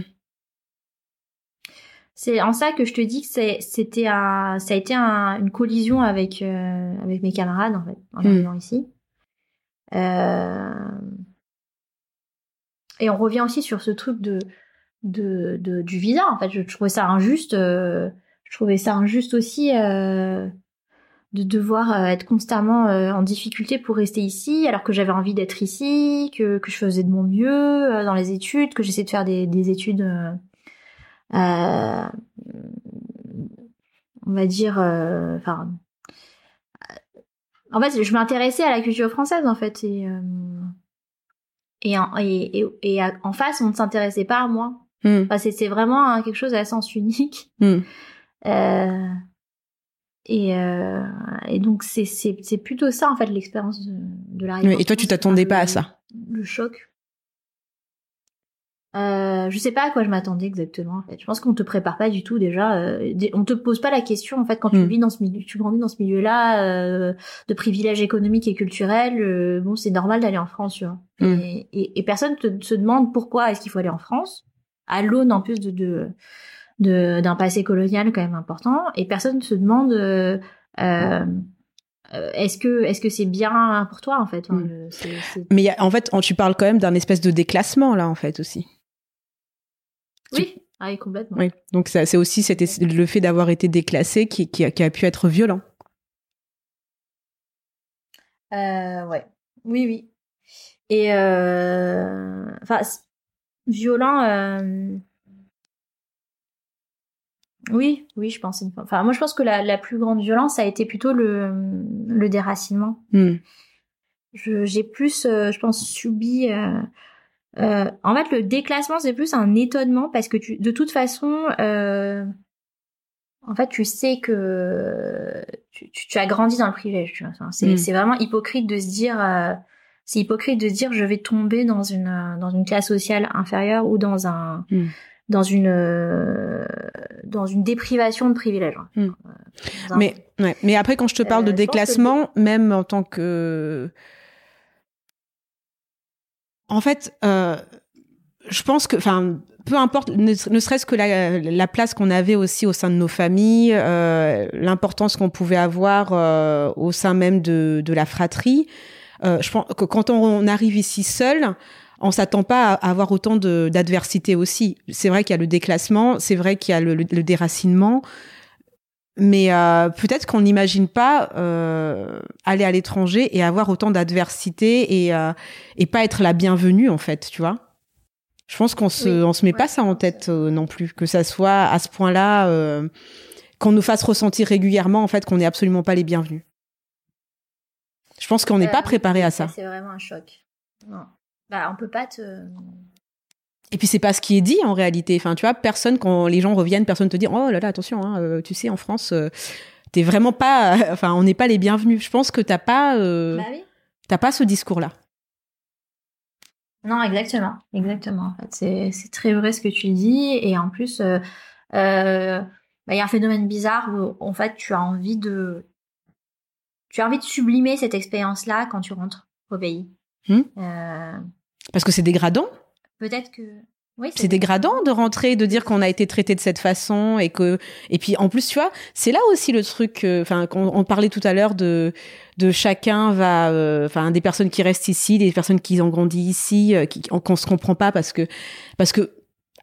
C'est en ça que je te dis que c'était un, ça a été un, une collision avec euh, avec mes camarades en fait en Mm. arrivant ici. Euh, Et on revient aussi sur ce truc de, de, de du visa. En fait, je, je trouvais ça injuste. euh, je trouvais ça injuste aussi de devoir être constamment en difficulté pour rester ici, alors que j'avais envie d'être ici, que, que je faisais de mon mieux dans les études, que j'essayais de faire des, des études, euh, euh, on va dire, euh, enfin. en fait, je m'intéressais à la culture française, en fait, et euh, et, en, et, et, et à- en face, on ne s'intéressait pas à moi. Enfin, c'est vraiment hein, quelque chose à sens unique. Hmm. Euh, et, euh, et donc, c'est plutôt ça, en fait, l'expérience de, de l'arrivée. Et toi, tu t'attendais pas à ça? Le choc. Euh, je sais pas à quoi je m'attendais exactement. En fait, je pense qu'on te prépare pas du tout déjà. Euh, on te pose pas la question en fait quand tu Mm. vis dans ce milieu, tu grandis dans ce milieu-là euh, de privilèges économiques et culturels. euh, bon, c'est normal d'aller en France, tu vois. Mm. Et, et, et personne te, se demande pourquoi est-ce qu'il faut aller en France à l'aune en plus de de de- d'un passé colonial quand même important. Et personne se demande euh, euh, est-ce que est-ce que c'est bien pour toi en fait. Mm. le- c'est- c'est- Mais y a- en fait, tu parles quand même d'un espèce de déclassement là, en fait aussi. Oui, ah oui, complètement. Oui. Donc c'est aussi cet le fait d'avoir été déclassé qui, qui, a, qui a pu être violent. Euh, ouais. Oui, oui. Et euh... enfin, violent. euh, Oui, oui, je pense. une. Enfin, moi, je pense que la, la plus grande violence a été plutôt le, le déracinement. Je- J'ai plus, euh, je pense, subi. Euh, En fait, le déclassement, c'est plus un étonnement parce que tu, de toute façon, euh, en fait, tu sais que tu, tu- tu as grandi dans le privilège. Tu vois. Enfin, c'est Mm. c'est vraiment hypocrite de se dire, euh, c'est hypocrite de se dire, je vais tomber dans une euh, dans une classe sociale inférieure ou dans un Mm. dans une euh, dans une déprivation de privilèges. Mm. Euh, un- Mais, ouais. Mais après, quand je te parle de que déclassement, même en tant que. En fait, euh, je pense que. Enfin, peu importe, ne, serait-ce que la, la place qu'on avait aussi au sein de nos familles, euh, l'importance qu'on pouvait avoir euh, au sein même de, la fratrie. Je pense que quand on arrive ici seul, on s'attend pas à avoir autant d'adversité aussi. C'est vrai qu'il y a le déclassement, c'est vrai qu'il y a le déracinement, mais euh, peut-être qu'on n'imagine pas euh, aller à l'étranger et avoir autant d'adversité et, euh, et pas être la bienvenue en fait, tu vois. Je pense qu'on se, Oui. on se met Ouais, pas ça en tête non plus, que ça soit à ce point-là, qu'on nous fasse ressentir régulièrement en fait qu'on n'est absolument pas les bienvenus. Je pense qu'on n'est pas préparé à ça. C'est vraiment un choc. Non. Bah, on peut pas te. Et puis c'est pas ce qui est dit en réalité. Enfin, tu vois, personne quand les gens reviennent, personne te dit oh là là attention, hein, euh, tu sais en France, euh, t'es vraiment pas, enfin on n'est pas les bienvenus. Je pense que t'as pas, euh, Bah oui. t'as pas ce discours-là. Non, exactement, exactement. En fait, c'est c'est très vrai ce que tu dis, et en plus, euh, euh, bah, il y a un phénomène bizarre où en fait tu as envie de, tu as envie de sublimer cette expérience-là quand tu rentres au pays. Hmm. Parce que c'est dégradant. Peut-être que, oui, C'est dégradant de rentrer, de dire qu'on a été traité de cette façon et que, et puis en plus, tu vois, c'est là aussi le truc. euh, Enfin, on parlait tout à l'heure de de chacun va, euh, enfin, des personnes qui restent ici, des personnes qui ont grandi ici, euh, qui qu'on se comprend pas parce que parce que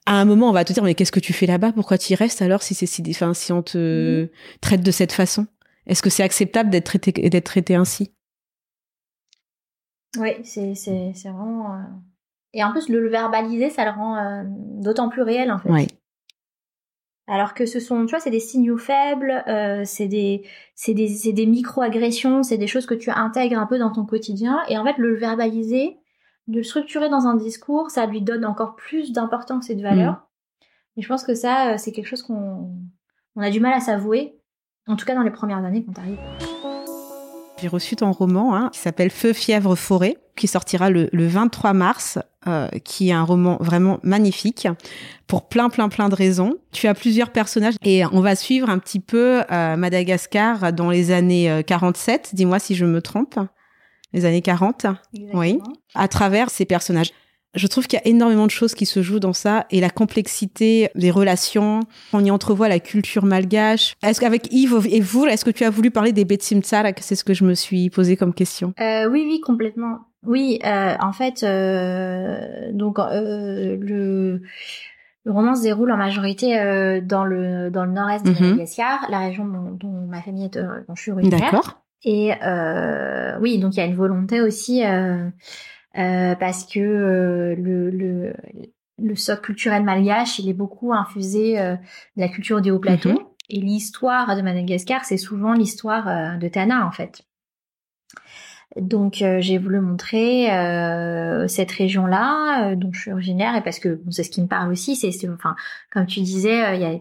à un moment on va te dire mais qu'est-ce que tu fais là-bas? Pourquoi tu y restes alors si c'est si, enfin, si on te traite de cette façon? Est-ce que c'est acceptable d'être traité d'être traité ainsi? Oui, c'est c'est c'est vraiment. Et en plus, le, verbaliser, ça le rend euh, d'autant plus réel en fait. Ouais. Alors que ce sont, tu vois, c'est des signaux faibles, euh, c'est des, c'est des, c'est des micro-agressions, c'est des choses que tu intègres un peu dans ton quotidien. Et en fait, le verbaliser, de le structurer dans un discours, ça lui donne encore plus d'importance et de valeur. Mm. Et je pense que ça, euh, c'est quelque chose qu'on, on a du mal à s'avouer. En tout cas, dans les premières années quand t'arrives. J'ai reçu ton roman hein, qui s'appelle Feu, fièvre, forêt, qui sortira le, le 23 mars, euh, qui est un roman vraiment magnifique pour plein, plein, plein de raisons. Tu as plusieurs personnages et on va suivre un petit peu euh, Madagascar dans les années euh, 47. Dis-moi si je me trompe. Les années 40, oui, à travers ces personnages. Je trouve qu'il y a énormément de choses qui se jouent dans ça et la complexité des relations. On y entrevoit la culture malgache. Est-ce qu'avec Yves et vous, est-ce que tu as voulu parler des Betsim Tsarak? C'est ce que je me suis posé comme question. Euh, oui, oui, complètement. Oui, euh, en fait, euh, donc euh, le, le roman se déroule en majorité euh, dans le dans le nord-est de Mhm. Madagascar, la région dont, dont ma famille est, euh, dont je suis originaire. D'accord. Et euh, oui, donc il y a une volonté aussi euh, euh, parce que euh, le, le, le socle culturel malgache, il est beaucoup infusé euh, de la culture des hauts plateaux. Et l'histoire de Madagascar, c'est souvent l'histoire euh, de Tana, en fait. Donc euh, j'ai voulu montrer euh, cette région-là, euh, dont je suis originaire, et parce que bon, c'est ce qui me parle aussi. C'est, c'est- enfin, comme tu disais, euh, il y a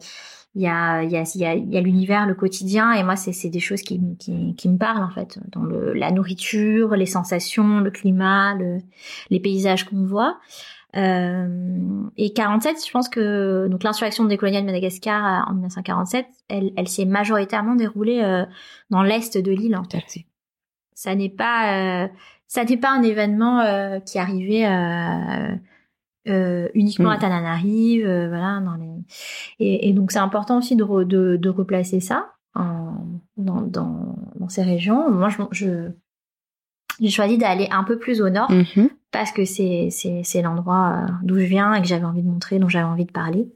il y a il y a il y a, il y a l'univers, le quotidien, et moi c'est c'est des choses qui, me- qui qui me parlent en fait, dans le la nourriture, les sensations, le climat, le, les paysages qu'on voit. Euh, et 47, je pense que donc l'insurrection décoloniale de Madagascar euh, en 1947, elle, elle s'est majoritairement déroulée euh, dans l'est de l'île. En fait. Ça n'est pas euh, ça n'est pas un événement euh, qui arrivait euh, uniquement Mm. à Tananarive, euh, voilà. Dans les... et, et donc c'est important aussi de, re- de, de replacer ça en, dans, dans, dans ces régions. Moi, je, je j'ai choisi d'aller un peu plus au nord Mhm. parce que c'est c'est c'est l'endroit euh, d'où je viens et que j'avais envie de montrer, dont j'avais envie de parler.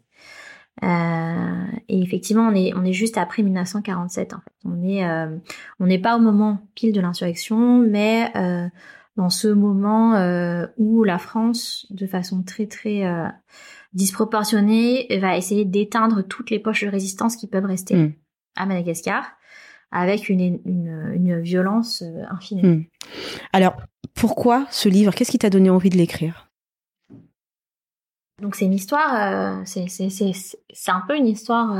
Euh, et effectivement, on est on est juste après 1947. En fait, on est on n'est pas au moment pile de l'insurrection, mais dans ce moment euh, où la France, de façon très très euh, disproportionnée, va essayer d'éteindre toutes les poches de résistance qui peuvent rester Mm. à Madagascar, avec une une, une violence euh, infinie. Mm. Alors, pourquoi ce livre? Qu'est-ce qui t'a donné envie de l'écrire? Donc c'est une histoire, euh, c'est un peu une histoire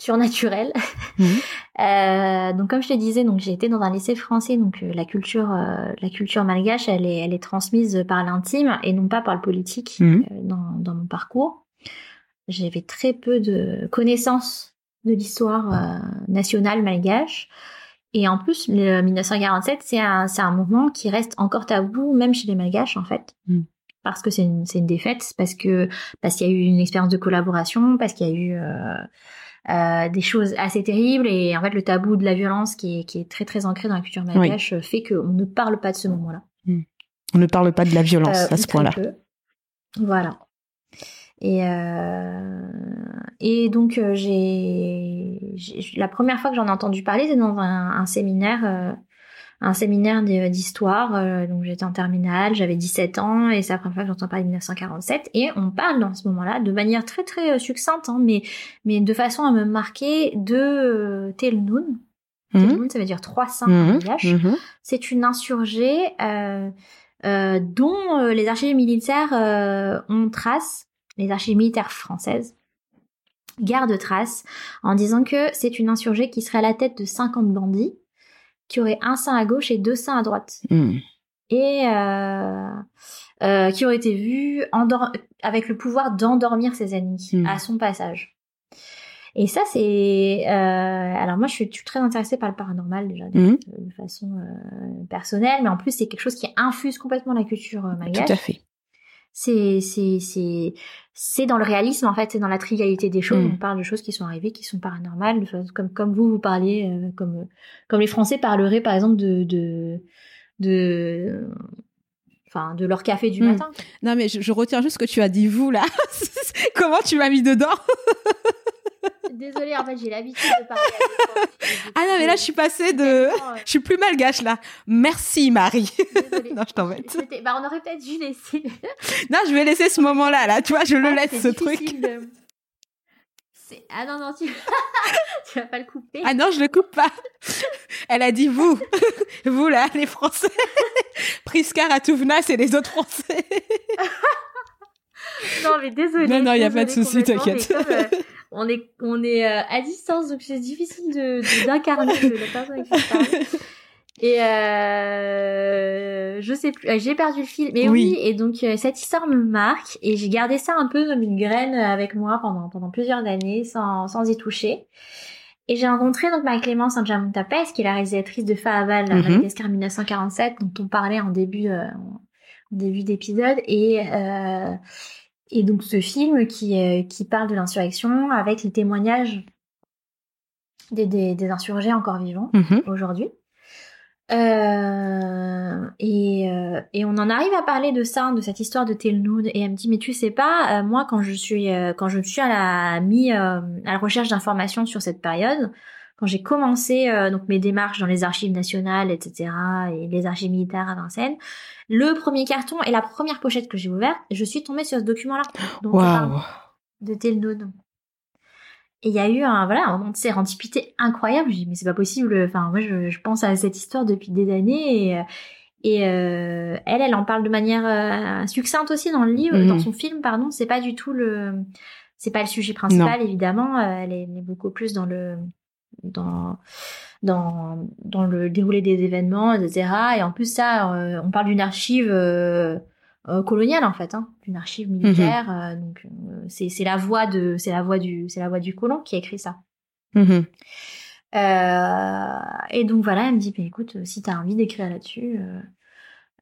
surnaturelle. Mhm. Euh, donc comme je te disais, donc j'ai été dans un lycée français, donc euh, la culture euh, la culture malgache, elle est elle est transmise par l'intime et non pas par le politique Mhm. dans dans mon parcours. J'avais très peu de connaissances de l'histoire nationale malgache. Et en plus, le 1947, c'est un, c'est un mouvement qui reste encore tabou, même chez les Malgaches, en fait. Mm. Parce que c'est une, c'est une défaite, parce que parce qu'il y a eu une expérience de collaboration, parce qu'il y a eu euh, euh, des choses assez terribles. Et en fait, le tabou de la violence qui est, qui est très très ancré dans la culture malgache euh, fait qu'on ne parle pas de ce moment-là. On ne parle pas de la violence Euh, à ce point-là. Voilà. Et euh, et donc euh, j'ai la première fois que j'en ai entendu parler, c'est dans un, un séminaire un séminaire d'histoire. euh, donc j'étais en terminale, j'avais 17 ans et c'est la première fois que j'entends parler de 1947 et on parle dans ce moment-là de manière très très euh, succincte, hein, mais mais de façon à me marquer de euh, Telnoun. Mhm. Telnoun, ça veut dire trois saints en Mhm. malgache Mhm. c'est une insurgée euh, euh, dont les archives militaires euh, ont trace, les archives militaires françaises gardent trace en disant que c'est une insurgée qui serait à la tête de 50 bandits, qui aurait un sein à gauche et deux seins à droite, Mhm. et euh, euh, qui aurait été endor- avec le pouvoir d'endormir ses ennemis Mm. à son passage. Et ça, c'est... euh, alors moi, je suis, je suis très intéressée par le paranormal déjà, de, de façon personnelle, mais en plus, c'est quelque chose qui infuse complètement la culture malgache. Tout à fait. C'est c'est c'est c'est dans le réalisme en fait, c'est dans la trivialité des choses. Mm. On parle de choses qui sont arrivées, qui sont paranormales, comme comme vous vous parliez, euh, comme comme les Français parleraient par exemple de de de enfin de leur café du Mm. matin. Non, mais je, je retiens juste ce que tu as dit, vous, là. Comment tu m'as mis dedans? Désolée, en fait, j'ai l'habitude de parler. à. Ah non, mais là, je suis passée de... Euh, Je suis plus malgache, là. Merci, Marie. désolée. non, je t'embête. Bah, on aurait peut-être dû laisser. Non, je vais laisser ce moment-là, là. Tu vois, je le Ah, laisse, ce truc. de- Ah non, non, tu... tu vas pas le couper. Ah non, je le coupe pas. Elle a dit vous. vous, là, les Français. Prisca, Ratouvna, c'est les autres Français. Non, mais désolé. Non, non, y a pas de désolée souci, t'inquiète. On est, on est euh, à distance, donc c'est difficile de d'incarner la personne avec qui je parle. Et euh, je sais plus, euh, j'ai perdu le fil. Mais oui, Oui. et donc euh, cette histoire me marque et j'ai gardé ça un peu comme une graine avec moi pendant pendant plusieurs années sans sans y toucher. Et j'ai rencontré donc Marie-Clémence Saint-Jamon-Tapès, qui est la réalisatrice de Faaval, mm Madagascar 1947, dont on parlait en début, euh, en début d'épisode. Et, euh, et donc ce film qui, euh, qui parle de l'insurrection avec les témoignages des, des, des insurgés encore vivants Mhm. aujourd'hui. Euh, et, euh, et on en arrive à parler de ça, de cette histoire de Telnoud. Et elle me dit, mais tu sais pas, moi quand je suis quand je me suis à la mis à la recherche d'informations sur cette période, quand j'ai commencé donc mes démarches dans les archives nationales, etc. et les archives militaires à Vincennes, le premier carton et la première pochette que j'ai ouverte, je suis tombée sur ce document-là. de Telnoud. Et il y a eu un, voilà, un moment de sérendipité incroyable. J'ai dit, mais c'est pas possible. Enfin, moi, je, je pense à cette histoire depuis des années et, et euh, elle, elle en parle de manière euh, succincte aussi dans le livre, Mhm. dans son film, pardon. C'est pas du tout le, c'est pas le sujet principal, évidemment. Euh, elle, est, elle est beaucoup plus dans le, dans, dans, dans le déroulé des événements, etc. Et en plus, ça, euh, on parle d'une archive euh, euh, coloniale en fait, hein, d'une archive militaire. euh, donc, c'est c'est la voix de, c'est la voix du, c'est la voix du colon qui a écrit ça. Mhm. Et donc voilà, elle me dit, mais écoute, si t'as envie d'écrire là-dessus,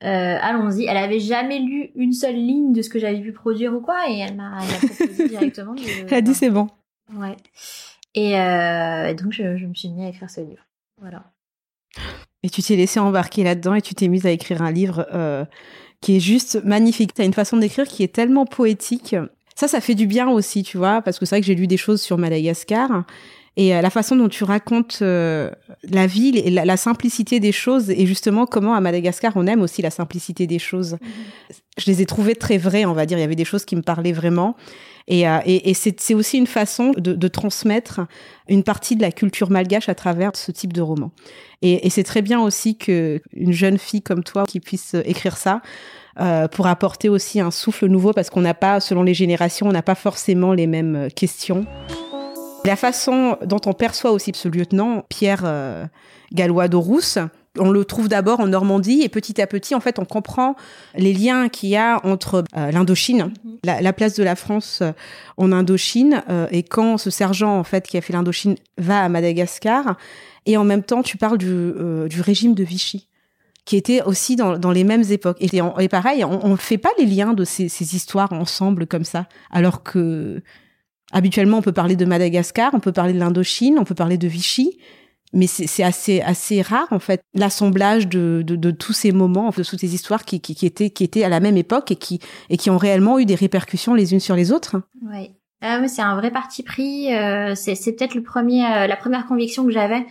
euh, allons-y. Elle avait jamais lu une seule ligne de ce que j'avais pu produire ou quoi, et elle m'a elle m'a proposé directement de. Elle a dit c'est bon. Ouais. Et, euh, et donc je, je me suis mis à écrire ce livre. Voilà. Et tu t'es laissé embarquer là-dedans et tu t'es mise à écrire un livre euh, qui est juste magnifique. Tu as une façon d'écrire qui est tellement poétique. Ça, ça fait du bien aussi, tu vois, parce que c'est vrai que j'ai lu des choses sur Madagascar. Et euh, la façon dont tu racontes euh, la ville et la, la simplicité des choses, et justement comment à Madagascar on aime aussi la simplicité des choses. Je les ai trouvées très vraies, on va dire. Il y avait des choses qui me parlaient vraiment. Et, euh, et, et c'est aussi une façon de, de transmettre une partie de la culture malgache à travers ce type de roman. Et, et c'est très bien aussi que une jeune fille comme toi qui puisse écrire ça euh, pour apporter aussi un souffle nouveau parce qu'on n'a pas, selon les générations, on n'a pas forcément les mêmes questions. La façon dont on perçoit aussi ce lieutenant Pierre euh, Gallois d'Aurousse, on le trouve d'abord en Normandie et petit à petit, en fait, on comprend les liens qu'il y a entre euh, l'Indochine, la, la place de la France euh, en Indochine, euh, et quand ce sergent, en fait, qui a fait l'Indochine, va à Madagascar, et en même temps, tu parles du, du régime de Vichy qui était aussi dans, dans les mêmes époques. Et, on- et pareil, on ne fait pas les liens de ces, ces histoires ensemble comme ça, alors que habituellement, on peut parler de Madagascar, on peut parler de l'Indochine, on peut parler de Vichy, mais c'est assez assez rare en fait l'assemblage de, de, de tous ces moments, de toutes ces histoires qui, qui, qui étaient qui étaient à la même époque et qui et qui ont réellement eu des répercussions les unes sur les autres. Ouais. Ah oui, c'est un vrai parti pris. euh, c'est peut-être le premier, euh, la première conviction que j'avais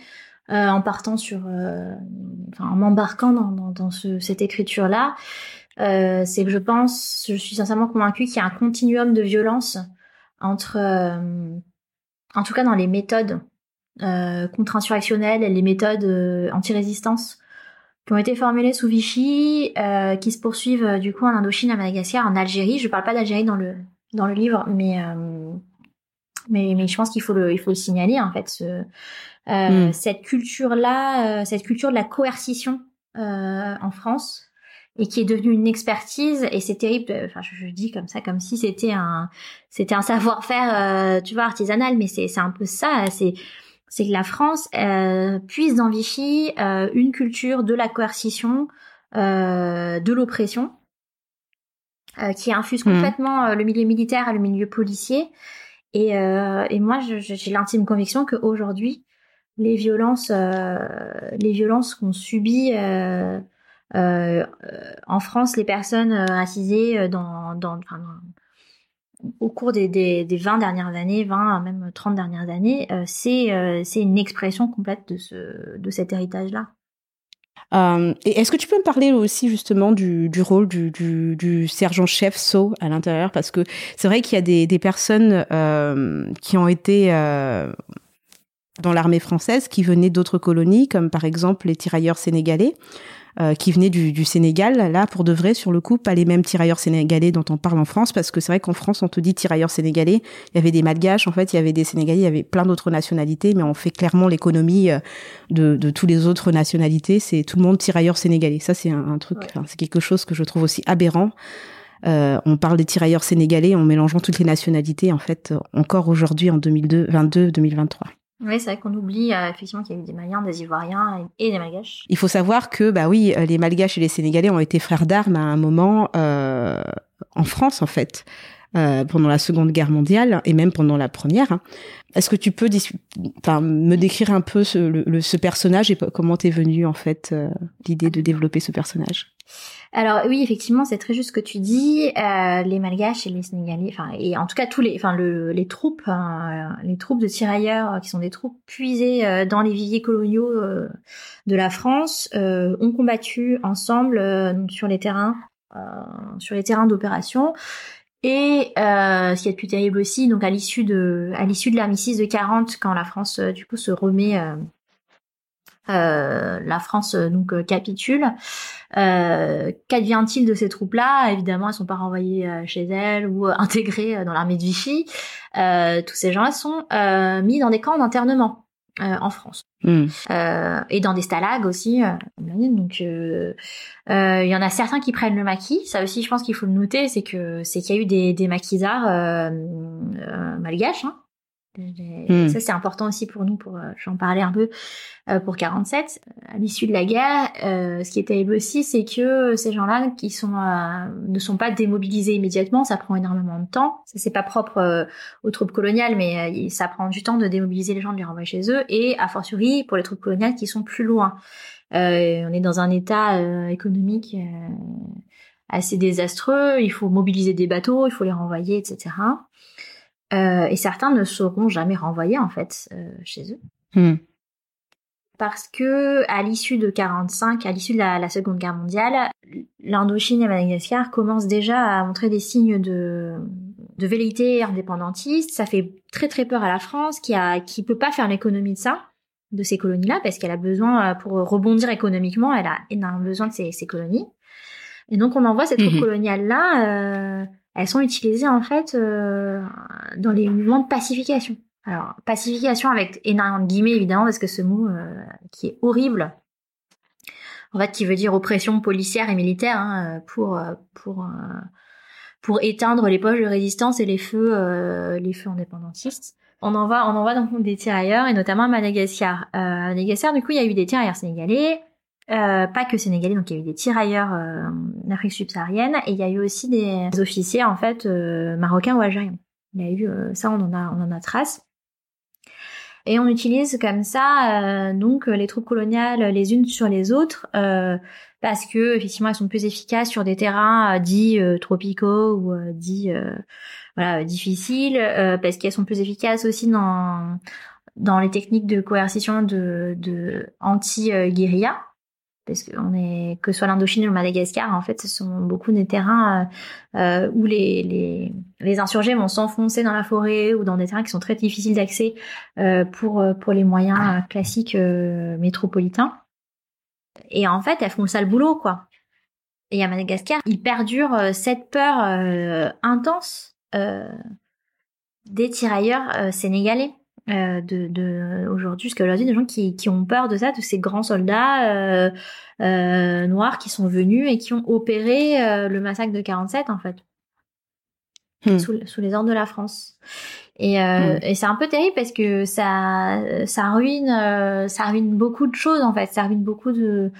euh, en partant sur, euh, en m'embarquant dans, dans, dans ce, cette écriture-là. Euh, c'est que je pense, je suis sincèrement convaincue qu'il y a un continuum de violence entre, euh, en tout cas dans les méthodes euh, contre-insurrectionnelles et les méthodes euh, anti-résistance qui ont été formulées sous Vichy, euh, qui se poursuivent euh, du coup en Indochine, à Madagascar, en Algérie. Je parle pas d'Algérie dans le dans le livre, mais euh, mais mais je pense qu'il faut le il faut le signaler en fait ce, euh, Mm. cette culture là, cette culture de la coercition euh, en France et qui est devenue une expertise et c'est terrible. Enfin, je, je dis comme ça, comme si c'était un c'était un savoir-faire, euh, tu vois, artisanal, mais c'est c'est un peu ça. C'est c'est que la France euh, puise dans Vichy euh, une culture de la coercition, euh, de l'oppression, euh, qui infuse Mhm. complètement euh, le milieu militaire et le milieu policier. Et, euh, et moi, j'ai l'intime conviction qu'aujourd'hui, les violences, euh, les violences euh, euh, en France les personnes euh, racisées euh, au cours des, des, des 20 dernières années, 20 même 30 dernières années, euh, c'est euh, une expression complète de, ce, de cet héritage-là. Euh, est-ce que tu peux me parler aussi justement du, rôle du, sergent-chef So à l'intérieur? Parce que c'est vrai qu'il y a des, personnes euh, qui ont été euh, dans l'armée française qui venaient d'autres colonies, comme par exemple les tirailleurs sénégalais, euh, qui venaient du, du Sénégal, là pour de vrai sur le coup, pas les mêmes tirailleurs sénégalais dont on parle en France, parce que c'est vrai qu'en France on te dit tirailleurs sénégalais, il y avait des malgaches, en fait il y avait des sénégalais, il y avait plein d'autres nationalités, mais on fait clairement l'économie euh, de, de tous les autres nationalités, c'est tout le monde tirailleurs sénégalais. Ça c'est un, un truc, Ouais. c'est quelque chose que je trouve aussi aberrant. Euh, on parle des tirailleurs sénégalais en mélangeant toutes les nationalités, en fait, encore aujourd'hui en 2022, 2023. Oui, c'est vrai qu'on oublie euh, effectivement qu'il y a eu des Maliens, des Ivoiriens et, des Malgaches. Il faut savoir que, bah oui, les Malgaches et les Sénégalais ont été frères d'armes à un moment euh, en France, en fait. Euh, pendant la Seconde Guerre mondiale et même pendant la Première. Hein. Est-ce que tu peux me décrire un peu ce, le, ce personnage et comment t'es venu en fait euh, l'idée de développer ce personnage? Alors oui, effectivement, c'est très juste ce que tu dis. Euh, les Malgaches et les Sénégalais, enfin et en tout cas tous les, enfin le, les troupes, hein, les troupes de tirailleurs qui sont des troupes puisées euh, dans les viviers coloniaux euh, de la France, ont combattu ensemble sur les terrains, sur les terrains d'opération. Et euh, ce qui est plus terrible aussi, donc à l'issue de l'armistice de 40, quand la France du coup se remet euh, la France euh, donc euh, capitule. Euh, Qu'advient-il de ces troupes-là? Évidemment, elles sont pas renvoyées chez elles ou intégrées dans l'armée de Vichy. tous ces gens-là sont mis dans des camps d'internement en France. Hmm. et dans des stalags aussi. donc, il y en a certains qui prennent le maquis. Ça aussi, je pense qu'il faut le noter, c'est que c'est qu'il y a eu des, des maquisards malgaches. Hein, Hmm. Ça, c'est important aussi pour nous, pour euh, j'en parlais un peu euh, pour 47. À l'issue de la guerre, euh, ce qui est terrible aussi, c'est que ces gens-là qui sont ne sont pas démobilisés immédiatement, ça prend énormément de temps. Ça, c'est pas propre aux troupes coloniales, mais ça prend du temps de démobiliser les gens, de les renvoyer chez eux, et a fortiori pour les troupes coloniales qui sont plus loin. on est dans un état économique assez désastreux. Il faut mobiliser des bateaux, il faut les renvoyer, etc. Euh, et certains ne seront jamais renvoyés en fait euh, chez eux. Hmm. Parce que à l'issue de 45, à l'issue de la, Seconde Guerre mondiale, l'Indochine et Madagascar commencent déjà à montrer des signes de, de velléité indépendantiste. Ça fait très très peur à la France qui a qui peut pas faire l'économie de ça, de ces colonies-là, parce qu'elle a besoin euh, pour rebondir économiquement, elle a énormément besoin de ces, ces colonies. Et donc on envoie ces troupes mhm. coloniales là. Euh, elles sont utilisées en fait euh, dans les mouvements de pacification. Alors pacification avec énormément de guillemets évidemment parce que ce mot euh, qui est horrible, en fait qui veut dire oppression policière et militaire hein, pour pour pour éteindre les poches de résistance et les feux les feux indépendantistes. On envoie on envoie donc des tirailleurs et notamment à Madagascar. à Madagascar du coup il y a eu des tirailleurs sénégalais, euh, pas que sénégalais, donc il y a eu des tirailleurs euh, d'Afrique subsaharienne et il y a eu aussi des officiers en fait euh, marocains ou algériens. Il y a eu ça, on en a, on en a trace. Et on utilise comme ça donc les troupes coloniales les unes sur les autres parce que effectivement elles sont plus efficaces sur des terrains dits tropicaux ou dits voilà difficiles parce qu'elles sont plus efficaces aussi dans dans les techniques de coercition de, de anti-guérilla parce qu'on est que soit l'Indochine ou le Madagascar, en fait, ce sont beaucoup des terrains euh, euh, où les, les, les insurgés vont s'enfoncer dans la forêt ou dans des terrains qui sont très difficiles d'accès euh, pour pour les moyens classiques métropolitains. Et en fait, elles font le sale boulot, quoi. Et à Madagascar, il perdure cette peur intense des tirailleurs sénégalais. Euh, de, de aujourd'hui jusqu'à aujourd'hui des gens qui, qui ont peur de ça de ces grands soldats euh, euh, noirs qui sont venus et qui ont opéré euh, le massacre de 47 en fait hmm. sous, sous, les ordres de la France et, euh, hmm. et c'est un peu terrible parce que ça ça ruine ça ruine beaucoup de choses en fait ça ruine beaucoup de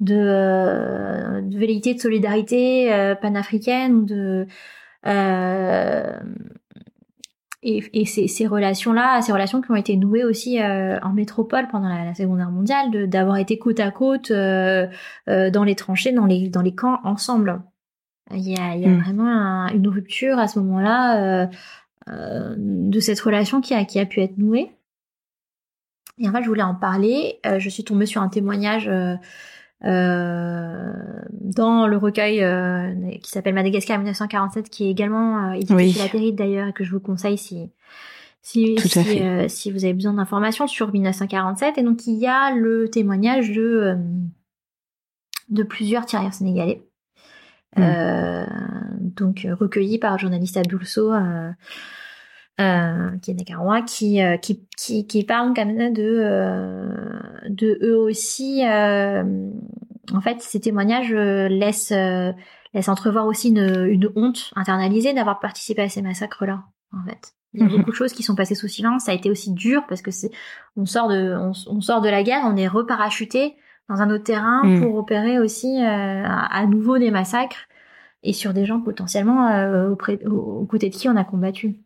de, de velléité de solidarité panafricaine de et, et ces, ces relations-là, ces relations qui ont été nouées aussi euh, en métropole pendant la, Seconde Guerre mondiale, d'avoir été côte à côte euh, euh, dans les tranchées, dans les, dans les camps ensemble. Il y a, il y a mm. vraiment une rupture à ce moment-là euh, de cette relation qui a, qui a pu être nouée. Et en fait, je voulais en parler. je suis tombée sur un témoignage euh, dans le recueil euh, qui s'appelle Madagascar 1947, qui est également euh, édité chez la Terride d'ailleurs, et que je vous conseille si si, si, euh, si, vous avez besoin d'informations sur 1947. Et donc il y a le témoignage de de plusieurs tirailleurs sénégalais, hmm. donc recueillis par le journaliste Abdoulso. Euh, qui est Nakarois, qui, qui, qui, qui parlent quand même de, de eux aussi en fait, ces témoignages euh, laissent, euh, laissent entrevoir aussi une, une honte internalisée d'avoir participé à ces massacres-là, en fait. Il y a beaucoup de choses qui sont passées sous silence. Ça a été aussi dur parce que c'est, on sort de, on, on sort de la guerre, on est reparachuté dans un autre terrain Mhm. pour opérer aussi euh, à, à nouveau des massacres et sur des gens potentiellement euh, auprès, aux, aux côtés de qui on a combattu.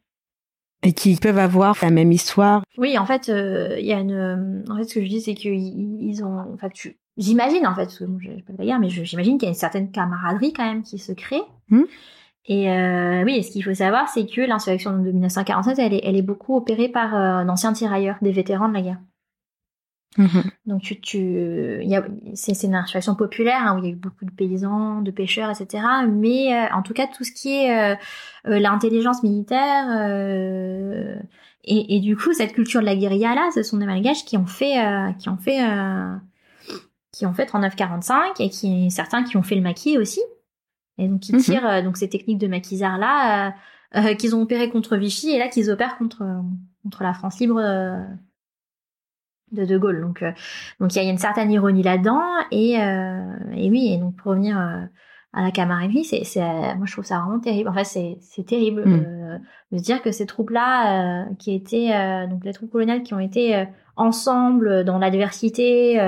Et qui peuvent avoir la même histoire. Oui, en fait, euh, il y a une. euh, En fait, ce que je dis, c'est qu'ils ils ont. Enfin, tu... j'imagine en fait, parce que bon, pas de guerre, mais j'imagine qu'il y a une certaine camaraderie quand même qui se crée. Hmm. Et euh, oui, ce qu'il faut savoir, c'est que l'insurrection de 1947, elle est, elle est beaucoup opérée par euh, d'anciens tirailleurs, des vétérans de la guerre. Donc tu, tu, il y a, c'est, c'est une insurrection populaire hein, où il y a eu beaucoup de paysans, de pêcheurs, etc. Mais euh, en tout cas, tout ce qui est euh, euh, l'intelligence militaire euh, et, et du coup cette culture de la guérilla là, ce sont des malgaches qui ont fait, euh, qui ont fait, euh, qui ont fait 39-45 et qui certains qui ont fait le maquis aussi. Et donc qui Mhm. tirent euh, donc ces techniques de maquisard là, qu'ils ont opéré contre Vichy et là qu'ils opèrent contre contre la France libre. De De Gaulle. Donc, euh, donc il y a une certaine ironie là-dedans. Et, euh, et oui, et donc pour revenir euh, à la camaraderie, c'est, c'est, moi je trouve ça vraiment terrible. Enfin, c'est, c'est terrible Mm. euh, de se dire que ces troupes-là, qui étaient donc les troupes coloniales, qui ont été ensemble dans l'adversité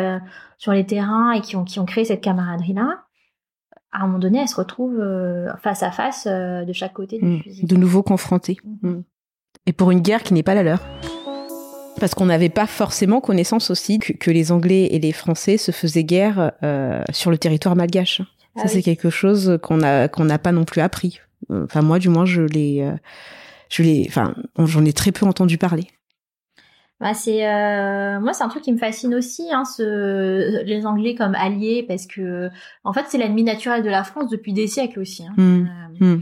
sur les terrains et qui ont qui ont créé cette camaraderie-là, à un moment donné, elles se retrouvent face à face de chaque côté du Mm. fusil. De nouveau confrontés. Mhm. Mm. Et pour une guerre qui n'est pas la leur. Parce qu'on n'avait pas forcément connaissance aussi que, que les Anglais et les Français se faisaient guerre euh, sur le territoire malgache. Ah Ça, oui. c'est quelque chose qu'on a qu'on n'a pas non plus appris. Euh, Enfin, moi, du moins, je l'ai, euh, je l'ai, enfin, j'en ai très peu entendu parler. Bah, c'est euh, moi c'est un truc qui me fascine aussi hein, ce les Anglais comme alliés parce que en fait c'est l'ennemi naturel de la France depuis des siècles aussi hein. Mm. Euh, Mm.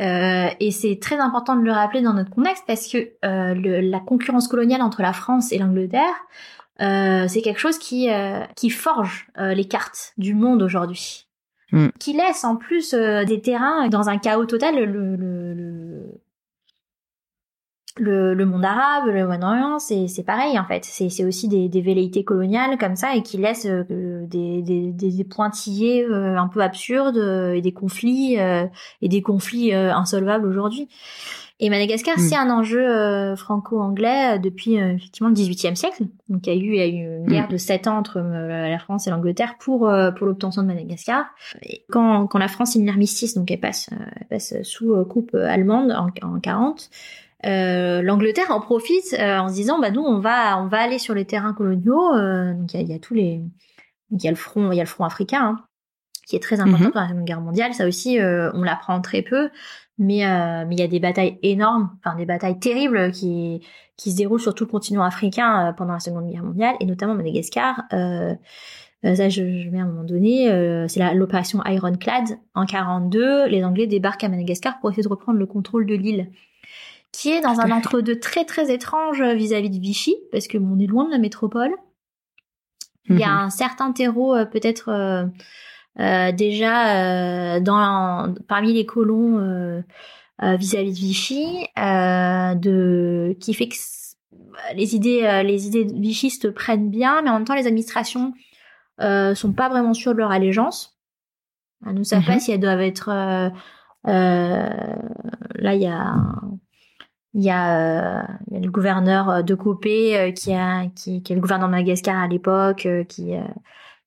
Euh, et c'est très important de le rappeler dans notre contexte parce que euh, le- la concurrence coloniale entre la France et l'Angleterre euh, c'est quelque chose qui euh, qui forge euh, les cartes du monde aujourd'hui Mm. qui laisse en plus euh, des terrains dans un chaos total le, le, le, le, le monde arabe, le Moyen-Orient, c'est, c'est pareil en fait. C'est, c'est aussi des, des velléités coloniales comme ça et qui laissent euh, des, des, des pointillés euh, un peu absurdes euh, et des conflits euh, et des conflits euh, insolvables aujourd'hui. Et Madagascar, Mm. c'est un enjeu euh, franco-anglais depuis euh, effectivement le XVIIIe siècle. Donc il y a eu, il y a eu une guerre de sept ans entre euh, la France et l'Angleterre pour euh, pour l'obtention de Madagascar. Et quand, quand la France signe l'armistice, donc elle passe, elle passe sous euh, coupe allemande en, en 40, euh, l'Angleterre en profite euh, en se disant bah nous on va on va aller sur les terrains coloniaux. euh, donc il y a, il y a tous les il y a le front il y a le front africain hein, qui est très important Mhm. pour la Seconde Guerre mondiale. Ça aussi on l'apprend très peu, mais mais il y a des batailles énormes, enfin des batailles terribles qui qui se déroulent sur tout le continent africain pendant la Seconde Guerre mondiale et notamment Madagascar. Ça, je, je mets à un moment donné, euh, c'est l'opération Ironclad en 42. Les Anglais débarquent à Madagascar pour essayer de reprendre le contrôle de l'île, qui est dans un entre-deux très très étrange vis-à-vis de Vichy, parce que bon, on est loin de la métropole. Il y a Mhm. un certain terreau euh, peut-être euh, euh, déjà euh, dans parmi les colons euh, euh, vis-à-vis de Vichy, euh, de qui fait que les idées euh, les idées vichistes prennent bien, mais en même temps les administrations euh, sont pas vraiment sûres de leur allégeance. Elles ne savent pas si elles doivent être euh, euh, là il y a il y a, euh, le gouverneur euh, de Copé euh, qui a qui, qui est le gouverneur de Madagascar à l'époque euh, qui euh,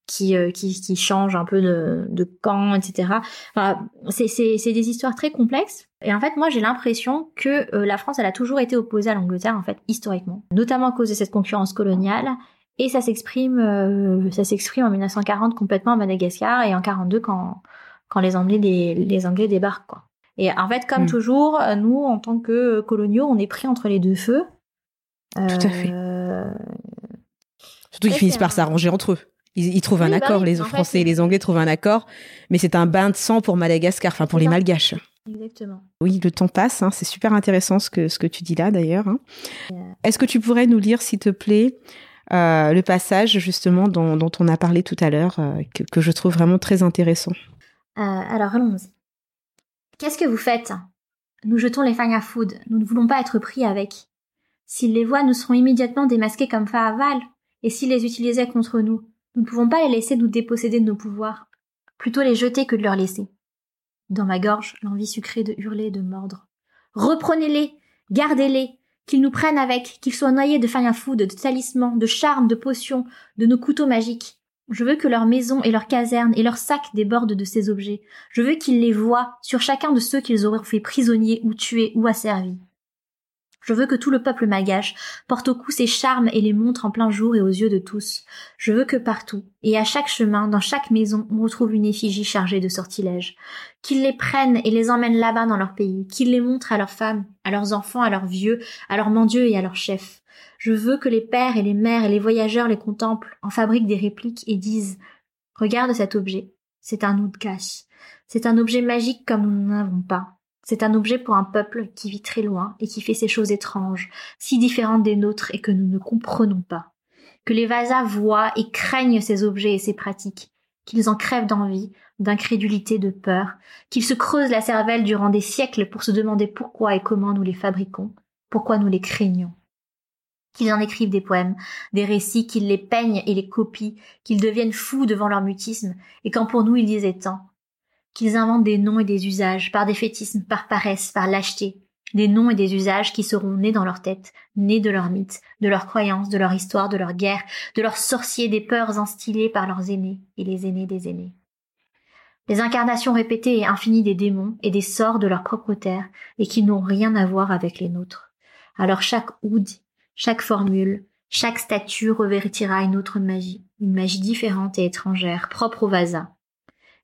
qui, euh, qui qui change un peu de, de camp etc enfin, c'est c'est c'est des histoires très complexes. Et en fait moi j'ai l'impression que la France elle a toujours été opposée à l'Angleterre en fait historiquement. Notamment à cause de cette concurrence coloniale. Et ça s'exprime ça s'exprime en 1940 complètement à Madagascar et en 42 quand quand les Anglais les, les Anglais débarquent quoi et en fait, comme Mm. toujours, euh, nous, en tant que coloniaux, on est pris entre les deux feux. Tout à fait. Euh, Surtout qu'ils finissent par s'arranger entre eux. Ils, ils trouvent un bah accord, oui, les fait, Français et les Anglais trouvent un accord, mais c'est un bain de sang pour Madagascar, enfin pour les. Malgaches. Exactement. Oui, le temps passe, hein, c'est super intéressant ce que, ce que tu dis là d'ailleurs. hein. Est-ce que tu pourrais nous lire, s'il te plaît, euh, le passage justement dont, dont on a parlé tout à l'heure, euh, que, que je trouve vraiment très intéressant? Euh, alors, allons-y. Qu'est-ce que vous faites? Nous jetons les fagnes à food. Nous ne voulons pas être pris avec. S'ils les voient, nous serons immédiatement démasqués comme Faaval. Et s'ils les utilisaient contre nous, nous ne pouvons pas les laisser nous déposséder de nos pouvoirs. Plutôt les jeter que de leur laisser. Dans ma gorge, l'envie sucrée de hurler de mordre. Reprenez-les Gardez-les, qu'ils nous prennent avec, qu'ils soient noyés de fine food, de talismans, de charmes, de potions, de nos couteaux magiques. Je veux que leurs maisons et leurs casernes et leurs sacs débordent de ces objets. Je veux qu'ils les voient sur chacun de ceux qu'ils auraient fait prisonniers ou tués ou asservis. Je veux que tout le peuple magache porte au cou ses charmes et les montre en plein jour et aux yeux de tous. Je veux que partout, et à chaque chemin, dans chaque maison, on retrouve une effigie chargée de sortilèges. Qu'ils les prennent et les emmènent là-bas dans leur pays, qu'ils les montrent à leurs femmes, à leurs enfants, à leurs vieux, à leurs mendieux et à leurs chefs. Je veux que les pères et les mères et les voyageurs les contemplent, en fabriquent des répliques et disent Regarde cet objet, c'est un cache. C'est un objet magique comme nous n'en avons pas. C'est un objet pour un peuple qui vit très loin et qui fait ces choses étranges, si différentes des nôtres et que nous ne comprenons pas. Que les Vasas voient et craignent ces objets et ces pratiques, qu'ils en crèvent d'envie, d'incrédulité, de peur, qu'ils se creusent la cervelle durant des siècles pour se demander pourquoi et comment nous les fabriquons, pourquoi nous les craignons. Qu'ils en écrivent des poèmes, des récits, qu'ils les peignent et les copient, qu'ils deviennent fous devant leur mutisme, et quand pour nous ils disaient tant, qu'ils inventent des noms et des usages, par défaitisme, par paresse, par lâcheté, des noms et des usages qui seront nés dans leur tête, nés de leurs mythes, de leurs croyances, de leur histoire, de leur guerre, de leurs sorciers, des peurs instillées par leurs aînés et les aînés des aînés. Les incarnations répétées et infinies des démons et des sorts de leur propre terre et qui n'ont rien à voir avec les nôtres. Alors chaque oud, chaque formule, chaque statue revêtira une autre magie, une magie différente et étrangère, propre au vasa,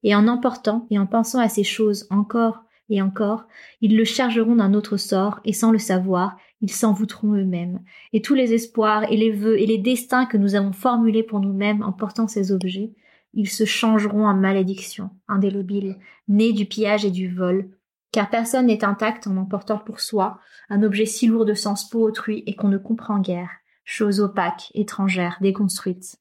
et en emportant et en pensant à ces choses encore et encore, ils le chargeront d'un autre sort, et sans le savoir, ils s'envoûteront eux-mêmes. Et tous les espoirs et les vœux et les destins que nous avons formulés pour nous-mêmes en portant ces objets, ils se changeront en malédiction, indélébile, nés du pillage et du vol, car personne n'est intact en emportant pour soi un objet si lourd de sens pour autrui et qu'on ne comprend guère, chose opaque, étrangère, déconstruite.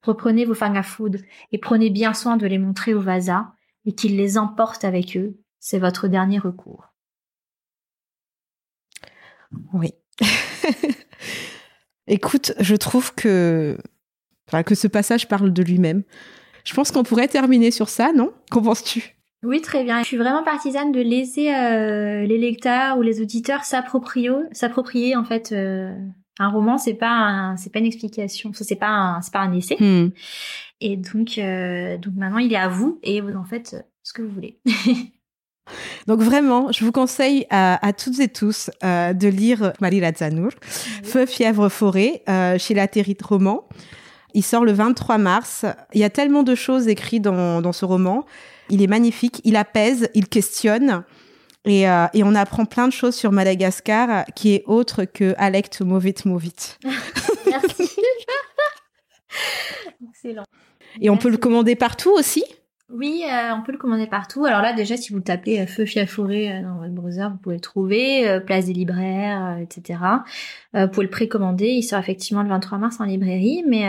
Reprenez vos fang food et prenez bien soin de les montrer au Vasa et qu'ils les emportent avec eux. C'est votre dernier recours. Oui. Écoute, je trouve que, que ce passage parle de lui-même. Je pense qu'on pourrait terminer sur ça, non? Qu'en penses-tu? Oui, très bien. Je suis vraiment partisane de laisser euh, les lecteurs ou les auditeurs s'approprier en fait euh, un roman, c'est pas c'est pas une explication, c'est pas un, c'est pas un essai. Hmm. Et donc, euh, donc maintenant, il est à vous et vous en faites ce que vous voulez. Donc vraiment, je vous conseille à, toutes et tous euh, de lire Marie Razanour, Feu, fièvre, forêt, euh, chez la Roman. Il sort le 23 mars. Il y a tellement de choses écrites dans, dans ce roman. Il est magnifique, il apaise, il questionne. Et, euh, et, on apprend plein de choses sur Madagascar qui est autre que Alect Movit Movit. Merci. Excellent. Et on peut le commander partout aussi? Oui, euh, on peut le commander partout. Alors là, déjà, si vous tapez euh, Feu Forêt euh, dans votre browser, vous pouvez le trouver, Place des libraires, etc. vous pouvez le précommander. Il sera effectivement le 23 mars en librairie, mais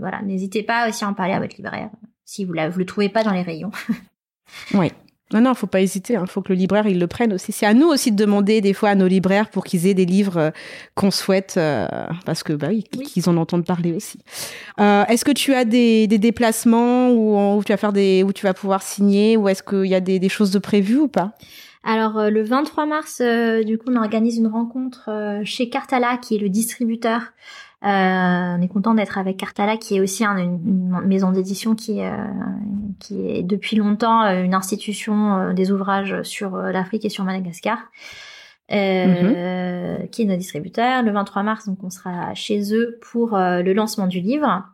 voilà, n'hésitez pas aussi à en parler à votre libraire si vous ne le trouvez pas dans les rayons. oui. Non, non, faut pas hésiter. Il hein. faut que le libraire il le prenne aussi. C'est à nous aussi de demander des fois à nos libraires pour qu'ils aient des livres euh, qu'on souhaite, euh, parce que bah oui, qu'ils en entendent parler aussi. Euh, est-ce que tu as des, des déplacements où, où, tu vas faire des, où tu vas pouvoir signer, ou est-ce qu'il y a des, des choses de prévues ou pas? Alors le 23 mars, du coup, on organise une rencontre chez Cartala, qui est le distributeur on est content d'être avec Cartala, qui est aussi une, maison d'édition qui, euh, qui est depuis longtemps euh, une institution des ouvrages sur l'Afrique et sur Madagascar. Mhm. qui est notre distributeur. Le 23 mars, donc on sera chez eux pour le lancement du livre.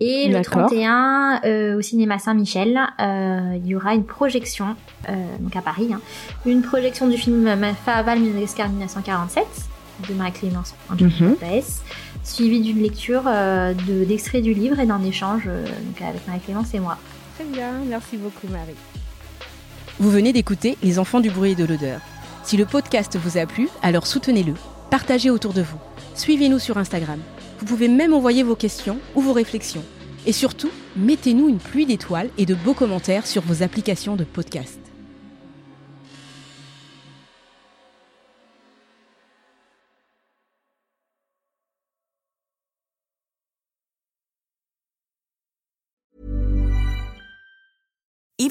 Et le 31, au cinéma Saint-Michel, il y aura une projection, donc à Paris, hein, une projection du film Faval Madagascar 1947 de Marie-Clémence mhm. Suivi d'une lecture euh, d'extrait du livre et d'un échange euh, avec Marie-Clémence et moi. Très bien, merci beaucoup Marie. Vous venez d'écouter Les enfants du bruit et de l'odeur. Si le podcast vous a plu, alors soutenez-le, partagez autour de vous, suivez-nous sur Instagram. Vous pouvez même envoyer vos questions ou vos réflexions. Et surtout, mettez-nous une pluie d'étoiles et de beaux commentaires sur vos applications de podcast.